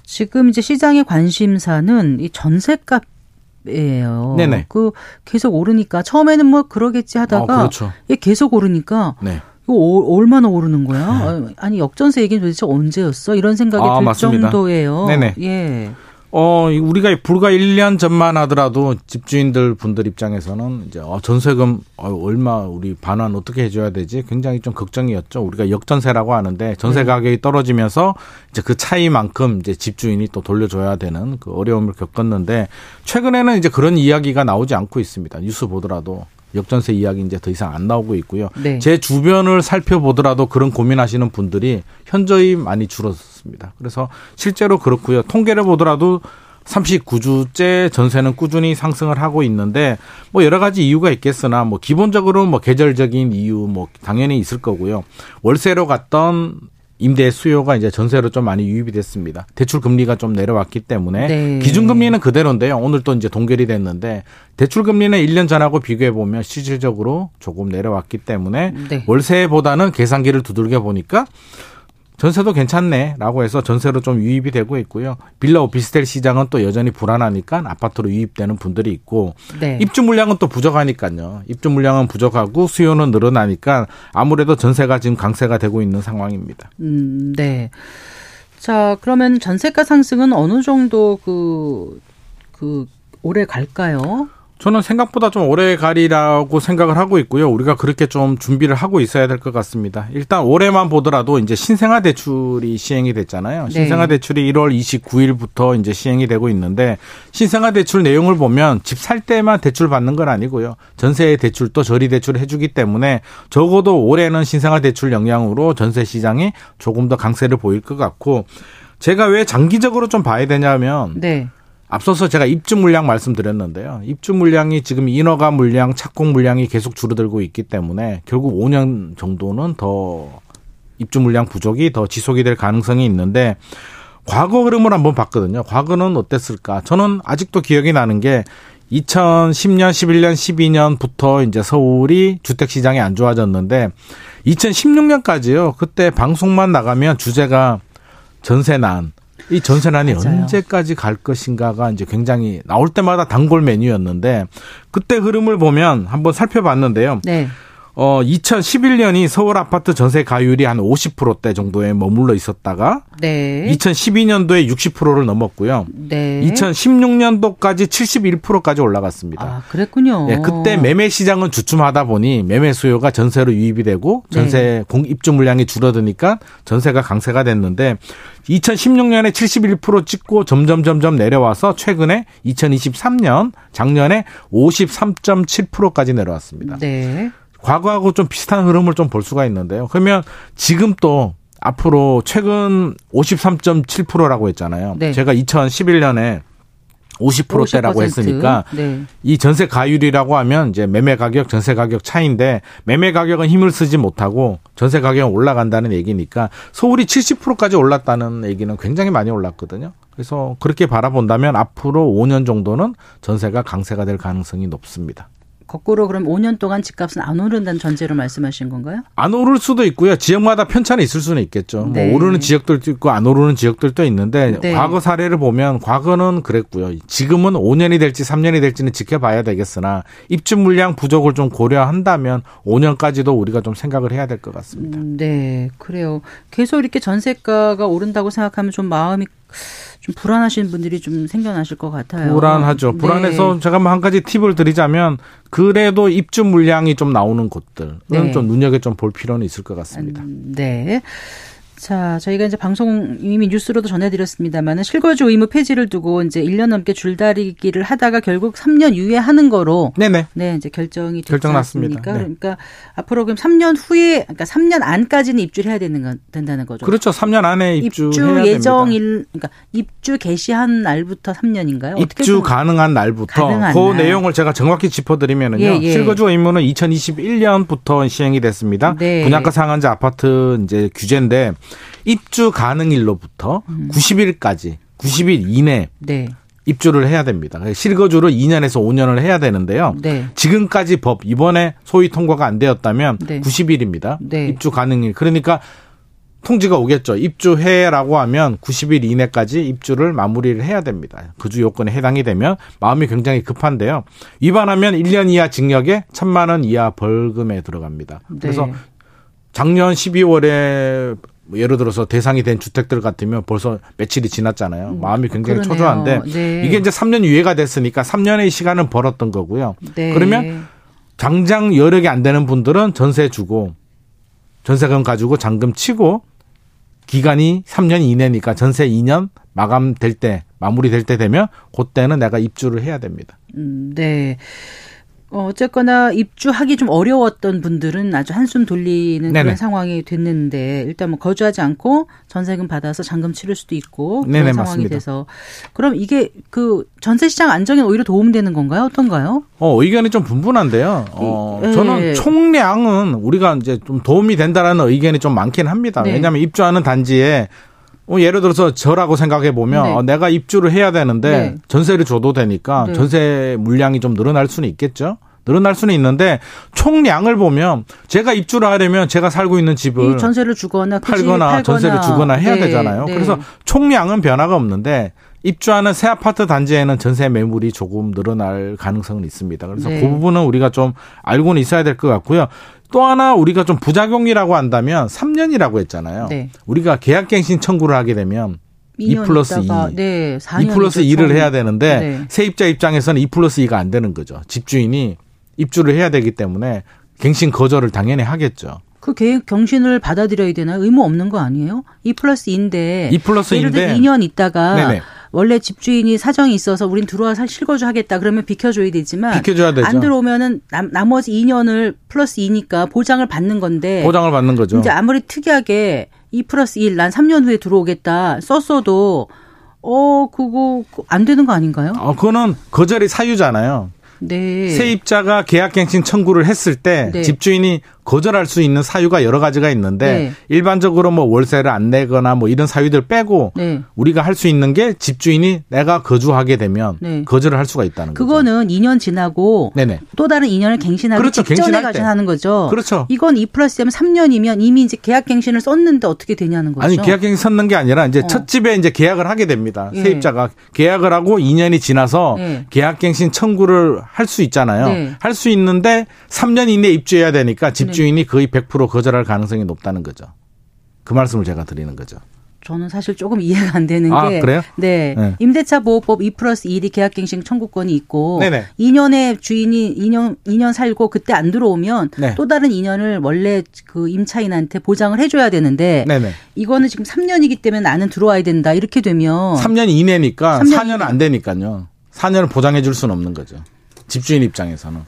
A: 지금 이제 시장의 관심사는 이 전세값이에요.
E: 네네.
A: 그 계속 오르니까 처음에는 뭐 그러겠지 하다가
E: 어, 그렇죠.
A: 계속 오르니까
E: 네.
A: 이거 오- 얼마나 오르는 거야? 아, 아니 역전세 얘기는 도대체 언제였어? 이런 생각이
E: 아,
A: 들
E: 맞습니다.
A: 정도예요.
E: 네네.
A: 예.
E: 어, 이 우리가 불과 1년 전만 하더라도 집주인들 분들 입장에서는 이제 어, 전세금 어, 얼마 우리 반환 어떻게 해줘야 되지? 굉장히 좀 걱정이었죠. 우리가 역전세라고 하는데 전세 가격이 떨어지면서 이제 그 차이만큼 이제 집주인이 또 돌려줘야 되는 그 어려움을 겪었는데 최근에는 이제 그런 이야기가 나오지 않고 있습니다. 뉴스 보더라도. 역전세 이야기 이제 더 이상 안 나오고 있고요.
A: 네.
E: 제 주변을 살펴보더라도 그런 고민하시는 분들이 현저히 많이 줄었습니다. 그래서 실제로 그렇고요. 통계를 보더라도 39주째 전세는 꾸준히 상승을 하고 있는데 뭐 여러 가지 이유가 있겠으나 뭐 기본적으로 뭐 계절적인 이유 뭐 당연히 있을 거고요. 월세로 갔던 임대 수요가 이제 전세로 좀 많이 유입이 됐습니다. 대출 금리가 좀 내려왔기 때문에
A: 네.
E: 기준 금리는 그대로인데요. 오늘 또 이제 동결이 됐는데 대출 금리는 1년 전하고 비교해 보면 실질적으로 조금 내려왔기 때문에
A: 네.
E: 월세보다는 계산기를 두들겨 보니까 전세도 괜찮네 라고 해서 전세로 좀 유입이 되고 있고요. 빌라 오피스텔 시장은 또 여전히 불안하니까 아파트로 유입되는 분들이 있고
A: 네.
E: 입주 물량은 또 부족하니까요. 입주 물량은 부족하고 수요는 늘어나니까 아무래도 전세가 지금 강세가 되고 있는 상황입니다.
A: 음, 네. 자, 그러면 전세가 상승은 어느 정도 그, 그, 오래 갈까요?
E: 저는 생각보다 좀 오래 가리라고 생각을 하고 있고요. 우리가 그렇게 좀 준비를 하고 있어야 될 것 같습니다. 일단 올해만 보더라도 이제 신생아 대출이 시행이 됐잖아요.
A: 네.
E: 신생아 대출이 1월 29일부터 이제 시행이 되고 있는데 신생아 대출 내용을 보면 집 살 때만 대출 받는 건 아니고요. 전세 대출도 저리 대출 해주기 때문에 적어도 올해는 신생아 대출 영향으로 전세 시장이 조금 더 강세를 보일 것 같고 제가 왜 장기적으로 좀 봐야 되냐면
A: 네.
E: 앞서서 제가 입주 물량 말씀드렸는데요. 입주 물량이 지금 인허가 물량, 착공 물량이 계속 줄어들고 있기 때문에 결국 5년 정도는 더 입주 물량 부족이 더 지속이 될 가능성이 있는데 과거 흐름을 한번 봤거든요. 과거는 어땠을까? 저는 아직도 기억이 나는 게 2010년, 11년, 12년부터 이제 서울이 주택 시장이 안 좋아졌는데 2016년까지요. 그때 방송만 나가면 주제가 전세난 이 전세난이
A: 맞아요.
E: 언제까지 갈 것인가가 이제 굉장히 나올 때마다 단골 메뉴였는데 그때 흐름을 보면 한번 살펴봤는데요.
A: 네.
E: 어 2011년이 서울 아파트 전세 가율이 한 50%대 정도에 머물러 있었다가
A: 네.
E: 2012년도에 60%를 넘었고요.
A: 네.
E: 2016년도까지 71%까지 올라갔습니다.
A: 아, 그랬군요.
E: 예, 그때 매매 시장은 주춤하다 보니 매매 수요가 전세로 유입이 되고 전세
A: 네.
E: 공 입주 물량이 줄어드니까 전세가 강세가 됐는데 2016년에 71% 찍고 점점 점점 내려와서 최근에 2023년 작년에 53.7%까지 내려왔습니다.
A: 네.
E: 과거하고 좀 비슷한 흐름을 좀 볼 수가 있는데요. 그러면 지금 또 앞으로 최근 53.7%라고 했잖아요.
A: 네.
E: 제가 2011년에 50%대라고
A: 50%.
E: 했으니까
A: 네.
E: 이 전세 가율이라고 하면 이제 매매 가격, 전세 가격 차이인데 매매 가격은 힘을 쓰지 못하고 전세 가격은 올라간다는 얘기니까 서울이 70%까지 올랐다는 얘기는 굉장히 많이 올랐거든요. 그래서 그렇게 바라본다면 앞으로 5년 정도는 전세가 강세가 될 가능성이 높습니다.
A: 거꾸로 그럼 5년 동안 집값은 안 오른다는 전제로 말씀하신 건가요?
E: 안 오를 수도 있고요. 지역마다 편차는 있을 수는 있겠죠.
A: 네.
E: 뭐 오르는 지역들도 있고 안 오르는 지역들도 있는데
A: 네.
E: 과거 사례를 보면 과거는 그랬고요. 지금은 5년이 될지 3년이 될지는 지켜봐야 되겠으나 입주 물량 부족을 좀 고려한다면 5년까지도 우리가 좀 생각을 해야 될 것 같습니다.
A: 음, 네, 그래요. 계속 이렇게 전세가가 오른다고 생각하면 좀 마음이 좀 불안하신 분들이 좀 생겨나실 것 같아요.
E: 불안하죠.
A: 네.
E: 불안해서 제가 뭐한 가지 팁을 드리자면 그래도 입주 물량이 좀 나오는 곳들은
A: 네.
E: 좀 눈여겨 좀 볼 필요는 있을 것 같습니다.
A: 음, 네. 자, 저희가 이제 방송 이미 뉴스로도 전해드렸습니다만은 실거주 의무 폐지를 두고 이제 1년 넘게 줄다리기를 하다가 결국 3년 유예하는 거로
E: 네네.
A: 네, 이제 결정이 됐지
E: 결정.
A: 않습니까?
E: 네.
A: 그러니까 앞으로 그럼 3년 후에 그러니까 3년 안까지는 입주를 해야 되는 건 된다는 거죠.
E: 그렇죠. 3년 안에 입주 됩니다.
A: 예정일 그러니까 입주 개시한 날부터 3년인가요?
E: 입주 가능한 날부터
A: 가능한
E: 그
A: 날.
E: 내용을 제가 정확히 짚어드리면은요.
A: 예, 예.
E: 실거주 의무는 2021년부터 시행이 됐습니다.
A: 네.
E: 분양가 상한제 아파트 이제 규제인데 입주 가능일로부터
A: 음.
E: 90일까지 90일 이내
A: 네.
E: 입주를 해야 됩니다. 실거주를 2년에서 5년을 해야 되는데요.
A: 네.
E: 지금까지 법 이번에 소위 통과가 안 되었다면
A: 네.
E: 90일입니다.
A: 네.
E: 입주 가능일. 그러니까 통지가 오겠죠. 입주해라고 하면 90일 이내까지 입주를 마무리를 해야 됩니다. 그주 요건에 해당이 되면 마음이 굉장히 급한데요. 위반하면 1년 이하 징역에 1천만 원 이하 벌금에 들어갑니다. 그래서
A: 네.
E: 작년 12월에 예를 들어서 대상이 된 주택들 같으면 벌써 며칠이 지났잖아요. 마음이 굉장히
A: 그러네요.
E: 초조한데
A: 네.
E: 이게 이제 3년 유예가 됐으니까 3년의 시간을 벌었던 거고요.
A: 네.
E: 그러면 당장 여력이 안 되는 분들은 전세 주고 전세금 가지고 잔금 치고 기간이 3년 이내니까 전세 2년 마감될 때 마무리될 때 되면 그때는 내가 입주를 해야 됩니다.
A: 음, 네. 어, 어쨌거나 입주하기 좀 어려웠던 분들은 아주 한숨 돌리는
E: 네네.
A: 그런 상황이 됐는데 일단 뭐 거주하지 않고 전세금 받아서 잔금 치를 수도 있고 그런
E: 네네,
A: 상황이
E: 맞습니다.
A: 돼서 그럼 이게 그 전세 시장 안정에 오히려 도움되는 건가요? 어떤가요?
E: 어, 의견이 좀 분분한데요. 어,
A: 예.
E: 저는 총량은 우리가 이제 좀 도움이 된다라는 의견이 좀 많긴 합니다.
A: 네.
E: 왜냐하면 입주하는 단지에 어, 예를 들어서 저라고 생각해 보면
A: 네.
E: 어, 내가 입주를 해야 되는데
A: 네.
E: 전세를 줘도 되니까
A: 네.
E: 전세 물량이 좀 늘어날 수는 있겠죠. 늘어날 수는 있는데 총량을 보면 제가 입주를 하려면 제가 살고 있는 집을
A: 이 전세를 주거나
E: 팔거나,
A: 팔거나
E: 전세를 주거나 해야
A: 네,
E: 되잖아요.
A: 네.
E: 그래서 총량은 변화가 없는데 입주하는 새 아파트 단지에는 전세 매물이 조금 늘어날 가능성은 있습니다. 그래서
A: 네.
E: 그 부분은 우리가 좀 알고는 있어야 될 것 같고요. 또 하나 우리가 좀 부작용이라고 한다면 3년이라고 했잖아요.
A: 네.
E: 우리가 계약갱신 청구를 하게 되면 2
A: 2년
E: 플러스
A: 있다가,
E: 2.
A: 네,
E: 2
A: 4년
E: 플러스 2를 해야 되는데
A: 네.
E: 세입자 입장에서는 2 플러스 2가 안 되는 거죠. 집주인이 입주를 해야 되기 때문에 갱신 거절을 당연히 하겠죠.
A: 그 계약 갱신을 받아들여야 되나 의무 없는 거 아니에요? 2 플러스 2인데
E: 2 플러스
A: 예를 들어
E: 2인데
A: 2년 있다가
E: 네네.
A: 원래 집주인이 사정이 있어서 우린 들어와서 실거주 하겠다 그러면 비켜줘야 되지만
E: 비켜줘야 되죠.
A: 안 들어오면은 남, 나머지 2년을 플러스 2니까 보장을 받는 건데
E: 보장을 받는 거죠.
A: 이제 아무리 특이하게 2 플러스 1, 난 3년 후에 들어오겠다 썼어도 어 그거 안 되는 거 아닌가요?
E: 어, 그거는 거절이 사유잖아요.
A: 네.
E: 세입자가 계약갱신 청구를 했을 때
A: 네.
E: 집주인이 거절할 수 있는 사유가 여러 가지가 있는데
A: 네.
E: 일반적으로 뭐 월세를 안 내거나 뭐 이런 사유들 빼고
A: 네.
E: 우리가 할 수 있는 게 집주인이 내가 거주하게 되면
A: 네.
E: 거절을 할 수가 있다는 거죠.
A: 그거는 2년 지나고
E: 네네.
A: 또 다른 2년을 갱신하기
E: 그렇죠.
A: 직전에
E: 갱신할
A: 가서
E: 때.
A: 하는 거죠.
E: 그렇죠.
A: 이건 2 플러스면 3년이면 이미 이제 계약 갱신을 썼는데 어떻게 되냐는 거죠.
E: 아니 계약 갱신 섰는 게 아니라 이제
A: 어.
E: 첫 집에 이제 계약을 하게 됩니다.
A: 예.
E: 세입자가 계약을 하고 2년이 지나서
A: 예.
E: 계약 갱신 청구를 할 수 있잖아요.
A: 네.
E: 할수 있는데 3년 이내에 입주해야 되니까 집 주인이 거의 100% 거절할 가능성이 높다는 거죠. 그 말씀을 제가 드리는 거죠.
A: 저는 사실 조금 이해가 안 되는
E: 아,
A: 게
E: 그래요?
A: 네.
E: 네.
A: 임대차 보호법 2 플러스 1이 계약갱신 청구권이 있고
E: 네네.
A: 2년에 주인이 2년 2년 살고 그때 안 들어오면
E: 네.
A: 또 다른 2년을 원래 그 임차인한테 보장을 해줘야 되는데
E: 네네.
A: 이거는 지금 3년이기 때문에 나는 들어와야 된다 이렇게 되면
E: 3년 이내니까
A: 3년
E: 4년은 안 되니까요. 4년을 보장해 줄 수는 없는 거죠. 집주인 입장에서는.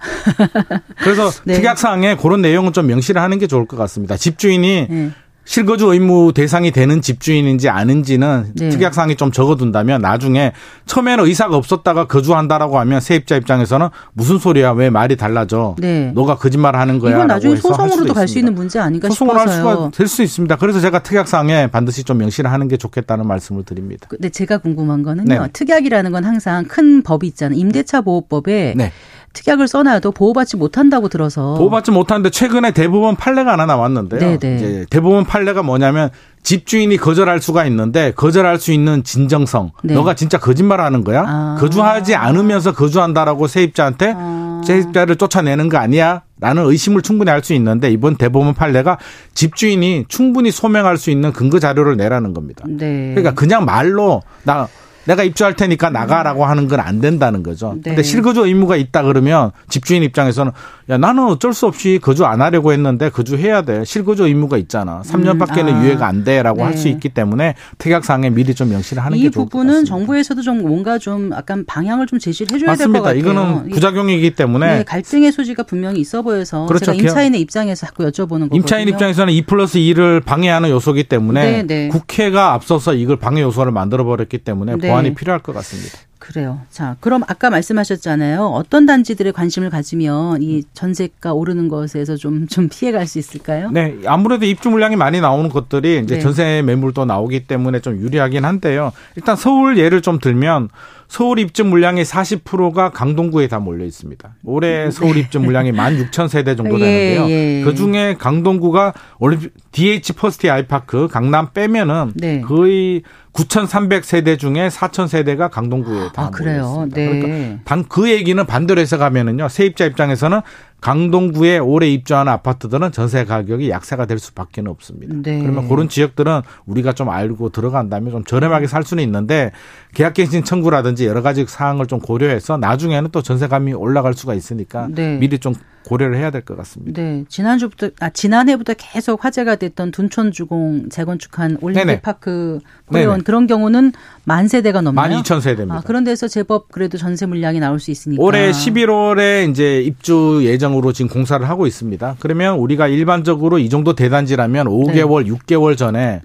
E: 그래서
A: 네.
E: 특약사항에 그런 내용은 좀 명시를 하는 게 좋을 것 같습니다. 집주인이
A: 네.
E: 실거주 의무 대상이 되는 집주인인지 아닌지는
A: 네.
E: 특약사항에 좀 적어둔다면 나중에 처음에는 의사가 없었다가 거주한다라고 하면 세입자 입장에서는 무슨 소리야 왜 말이 달라져
A: 네.
E: 너가 거짓말 하는 거야
A: 이건 나중에
E: 할
A: 소송으로도 갈 수. 있는 문제 아닌가
E: 소송을 할
A: 싶어서요.
E: 수가 될 수 있습니다. 그래서 제가 특약사항에 반드시 좀 명시를 하는 게 좋겠다는 말씀을 드립니다.
A: 근데 제가 궁금한 거는요.
E: 네.
A: 특약이라는 건 항상 큰 법이 있잖아요. 임대차 보호법에
E: 네.
A: 특약을 써놔도 보호받지 못한다고 들어서
E: 보호받지 못하는데 최근에 대부분 판례가 하나 나왔는데요.
A: 네네.
E: 이제 대부분 판례가 뭐냐면 집주인이 거절할 수가 있는데 거절할 수 있는 진정성.
A: 네.
E: 너가 진짜 거짓말하는 거야?
A: 아.
E: 거주하지 않으면서 거주한다라고 세입자한테
A: 아.
E: 세입자를 쫓아내는 거 아니야? 라는 의심을 충분히 할 수 있는데 이번 대법원 판례가 집주인이 충분히 소명할 수 있는 근거 자료를 내라는 겁니다.
A: 네.
E: 그러니까 그냥 말로 나 내가 입주할 테니까 나가라고 하는 건 안 된다는 거죠.
A: 네.
E: 근데 실거주 의무가 있다 그러면 집주인 입장에서는 야 나는 어쩔 수 없이 거주 안 하려고 했는데 거주해야 돼. 실거주 의무가 있잖아. 3년밖에는
A: 아.
E: 유예가 안 돼라고
A: 네.
E: 할수 있기 때문에 특약상에 미리 좀 명시를 하는 이게 좋을 것
A: 부분은
E: 같습니다.
A: 정부에서도 좀 뭔가 좀 약간 방향을 좀 제시를 해줘야 될 것. 같아요.
E: 이거는 부작용이기 때문에
A: 네, 갈등의 소지가 분명히 있어 보여서
E: 그렇죠.
A: 제가 임차인의 입장에서 자꾸 여쭤보는 거거든요.
E: 임차인 입장에서는 2 플러스 2를 방해하는 요소기 때문에
A: 네, 네.
E: 국회가 앞서서 이걸 방해 요소를 만들어 버렸기 때문에
A: 네.
E: 보완이 필요할 것 같습니다.
A: 그래요. 자, 그럼 아까 말씀하셨잖아요. 어떤 단지들의 관심을 가지면 이 전세가 오르는 것에서 좀, 좀 피해갈 수 있을까요?
E: 네, 아무래도 입주 물량이 많이 나오는 것들이 이제
A: 네.
E: 전세 매물도 나오기 때문에 좀 유리하긴 한데요. 일단 서울 예를 좀 들면 서울 입주 물량의 40%가 강동구에 다 몰려 있습니다. 올해 서울 입주 물량이 16,000세대 정도
A: 네. 예,
E: 되는데요.
A: 예.
E: 그 중에 강동구가 원래 DH 퍼스티어 아이파크 강남 빼면은
A: 네.
E: 거의 9,300세대 중에 4,000세대가 강동구에 다
A: 아,
E: 몰려
A: 그래요?
E: 있습니다.
A: 네.
E: 그러니까 반, 그 얘기는 반대로 해서 가면은요. 세입자 입장에서는 강동구에 올해 입주한 아파트들은 전세 가격이 약세가 될 수밖에 없습니다.
A: 네.
E: 그러면 그런 지역들은 우리가 좀 알고 들어간다면 좀 저렴하게 살 수는 있는데 계약갱신 청구라든지 여러 가지 사항을 좀 고려해서 나중에는 또 전세감이 올라갈 수가 있으니까
A: 네.
E: 미리 좀 고려를 해야 될 것 같습니다.
A: 네, 지난주부터 아 지난해부터 계속 화제가 됐던 둔촌주공 재건축한 올림픽
E: 네네.
A: 파크 포레원
E: 네네.
A: 그런 경우는 만 세대가 넘나요?
E: 12,000세대입니다.
A: 아, 그런 데서 제법 그래도 전세 물량이 나올 수 있으니까.
E: 올해 11월에 이제 입주 예정으로 지금 공사를 하고 있습니다. 그러면 우리가 일반적으로 이 정도 대단지라면 5개월, 6개월 전에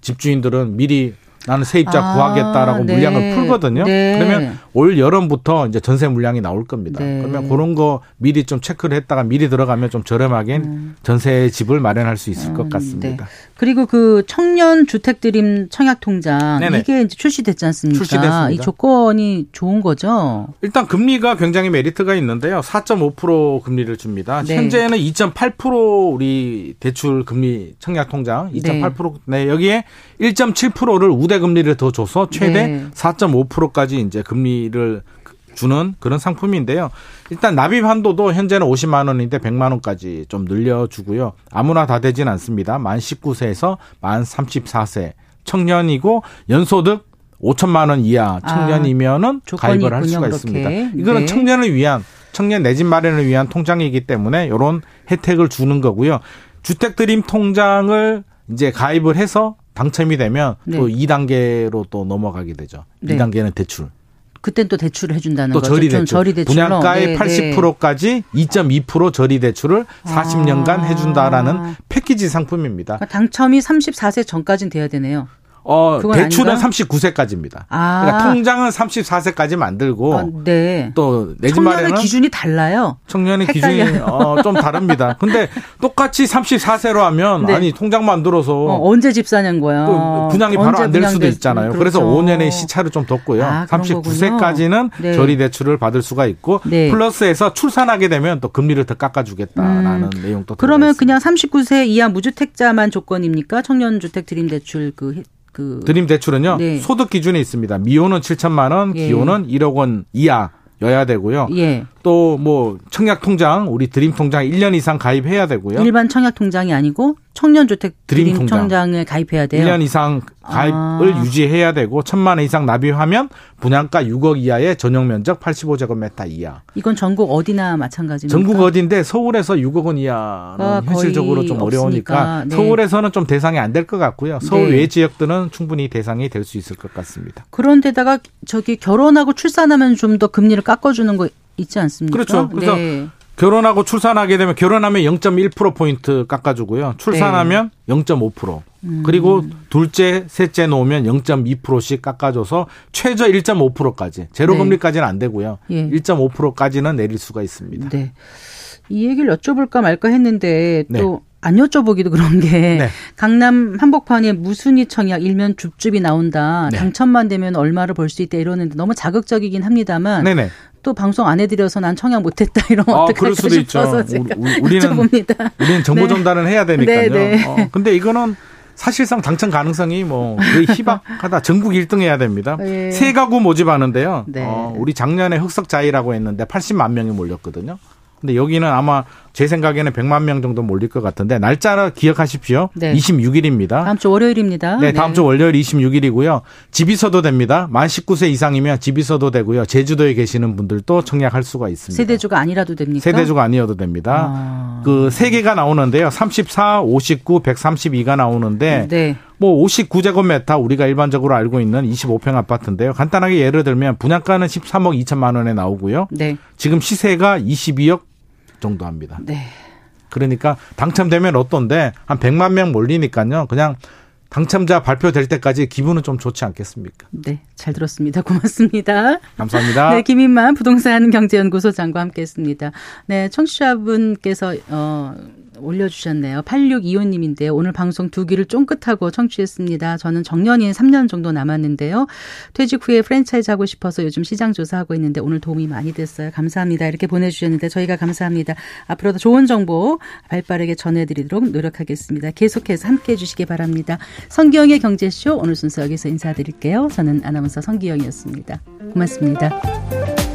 E: 집주인들은 미리 나는 세입자
A: 아,
E: 구하겠다라고
A: 네.
E: 물량을 풀거든요.
A: 네.
E: 그러면 올 여름부터 이제 전세 물량이 나올 겁니다.
A: 네.
E: 그러면 그런 거 미리 좀 체크를 했다가 미리 들어가면 좀 저렴하게 전세 집을 마련할 수 있을 것
A: 음,
E: 같습니다.
A: 네. 그리고 그 청년 주택 드림 청약 통장. 이게 이제 출시됐지 않습니까?
E: 출시됐습니다.
A: 이 조건이 좋은 거죠.
E: 일단 금리가 굉장히 메리트가 있는데요. 4.5% 금리를 줍니다.
A: 네.
E: 현재는 2.8% 우리 대출 금리 청약 통장 2.8% 네. 여기에 1.7%를 우대 금리를 더 줘서 최대
A: 네.
E: 4.5%까지 이제 금리를 주는 그런 상품인데요. 일단 납입 한도도 현재는 50만 원인데 100만 원까지 좀 늘려주고요. 아무나 다 되진 않습니다. 만 19세에서 만 34세 청년이고 연소득 5천만 원 이하 청년이면은
A: 아,
E: 가입을 할 수가
A: 그렇게.
E: 있습니다. 이거는
A: 네.
E: 청년을 위한 청년 내 집 마련을 위한 통장이기 때문에 이런 혜택을 주는 거고요. 주택 드림 통장을 이제 가입을 해서 당첨이 되면
A: 네.
E: 또 2단계로 또 넘어가게 되죠.
A: 네.
E: 2단계는 대출.
A: 그땐 또 대출을 해준다는
E: 또
A: 거죠. 좀
E: 대출.
A: 저리 대출로.
E: 분양가의
A: 네, 네.
E: 80%까지 2.2% 저리 대출을 40년간
A: 아.
E: 해준다라는 패키지 상품입니다.
A: 그러니까 당첨이 34세 전까지는 돼야 되네요.
E: 어, 대출은
A: 아닌가?
E: 39세까지입니다.
A: 아.
E: 그러니까 통장은 34세까지 만들고
A: 아, 네.
E: 또 내집
A: 청년의
E: 마련은
A: 기준이 달라요.
E: 청년의
A: 헷갈려요.
E: 기준이 어, 좀 다릅니다. 근데 똑같이 34세로 하면
A: 네.
E: 아니 통장 만들어서
A: 어, 언제 집 사는 거야?
E: 또 분양이 바로 안 될 수도 있잖아요.
A: 그렇죠.
E: 그래서 5년의 시차를 좀 뒀고요.
A: 아, 그런
E: 39세까지는
A: 네.
E: 저리 대출을 받을 수가 있고
A: 네.
E: 플러스해서 출산하게 되면 또 금리를 더 깎아주겠다라는 내용도
A: 음. 그러면
E: 들어가
A: 그냥 39세 이하 무주택자만 조건입니까? 청년 주택 드림 대출 그, 해- 그
E: 드림 대출은요
A: 네.
E: 소득 기준이 있습니다. 미혼은 7천만 원,
A: 예.
E: 기혼은 1억 원 이하여야 되고요.
A: 예.
E: 또 뭐 청약 통장 우리 드림 통장 1년 이상 가입해야 되고요.
A: 일반 청약 통장이 아니고 청년 주택
E: 드림
A: 드림,
E: 통장.
A: 통장에 가입해야 돼요.
E: 1년 이상 가입을
A: 아.
E: 유지해야 되고 천만 원 이상 납입하면 분양가 6억 이하의 전용 면적 85제곱미터 이하.
A: 이건 전국 어디나 마찬가지입니까?
E: 전국 어딘데 서울에서 6억 원 이하는
A: 아,
E: 현실적으로 좀. 어려우니까
A: 네.
E: 서울에서는 좀 대상이 안 될 것 같고요. 서울
A: 네.
E: 외 지역들은 충분히 대상이 될 수 있을 것 같습니다.
A: 그런데다가 저기 결혼하고 출산하면 좀 더 금리를 깎아주는 거 있지 않습니까?
E: 그렇죠. 그래서
A: 네.
E: 결혼하고 출산하게 되면 결혼하면 0.1% 포인트 깎아주고요. 출산하면
A: 네.
E: 0.5%.
A: 음.
E: 그리고 둘째, 셋째 놓으면 0.2%씩 깎아줘서 최저 1.5%까지 제로
A: 네.
E: 금리까지는 안 되고요.
A: 예.
E: 1.5%까지는 내릴 수가 있습니다.
A: 네. 이 얘기를 여쭤볼까 말까 했는데
E: 네.
A: 또안 여쭤보기도 그런 게
E: 네.
A: 강남 한복판에 무순이 청약 일면 줍줍이 나온다.
E: 네.
A: 당첨만 되면 얼마를 벌 수 있다 이러는데 너무 자극적이긴 합니다만
E: 네네.
A: 또 방송 안 해드려서 난 청약 못했다 이러면
E: 아,
A: 어떡할까
E: 그럴 수도 있죠.
A: 싶어서 제가
E: 우리- 우리는
A: 여쭤봅니다.
E: 우리는 정보
A: 네.
E: 전달은 해야 되니까요.
A: 네, 네.
E: 어, 근데 이거는 사실상 당첨 가능성이 뭐 거의 희박하다. 전국 1등 해야 됩니다.
A: 예.
E: 세 가구 모집하는데요.
A: 네.
E: 어, 우리 작년에 흑석자이라고 했는데 80만 명이 몰렸거든요. 근데 여기는 아마 제 생각에는 100만 명 정도 몰릴 것 같은데 날짜 기억하십시오.
A: 네.
E: 26일입니다.
A: 다음 주 월요일입니다.
E: 네, 다음 주 월요일 26일이고요. 집 있어도 됩니다. 만 19세 이상이면 집 있어도 되고요. 제주도에 계시는 분들도 청약할 수가 있습니다.
A: 세대주가 아니라도 됩니까?
E: 세대주가 아니어도 됩니다.
A: 아.
E: 그세 개가 나오는데요. 34, 59, 132가 나오는데
A: 네.
E: 뭐 59제곱미터 우리가 일반적으로 알고 있는 25평 아파트인데요. 간단하게 예를 들면 분양가는 13억 2천만 원에 나오고요.
A: 네.
E: 지금 시세가 22억 정도 합니다.
A: 네.
E: 그러니까 당첨되면 어떤데 한 100만 명 몰리니까요. 그냥 당첨자 발표될 때까지 기분은 좀 좋지 않겠습니까?
A: 네. 잘 들었습니다. 고맙습니다.
E: 감사합니다.
A: 네, 김인만 부동산 경제연구소장과 함께했습니다. 네, 청취자분께서 어, 올려주셨네요. 8625님인데요. 오늘 방송 두 귀를 쫑긋하고 청취했습니다. 저는 정년인 3년 정도 남았는데요. 퇴직 후에 프랜차이즈 하고 싶어서 요즘 시장 조사하고 있는데 오늘 도움이 많이 됐어요. 감사합니다. 이렇게 보내주셨는데 저희가 감사합니다. 앞으로도 좋은 정보 발 빠르게 전해드리도록 노력하겠습니다. 계속해서 함께 해 주시기 바랍니다. 성기영의 경제쇼 오늘 순서 여기서 인사드릴게요. 저는 아나운서 성기영이었습니다. 고맙습니다.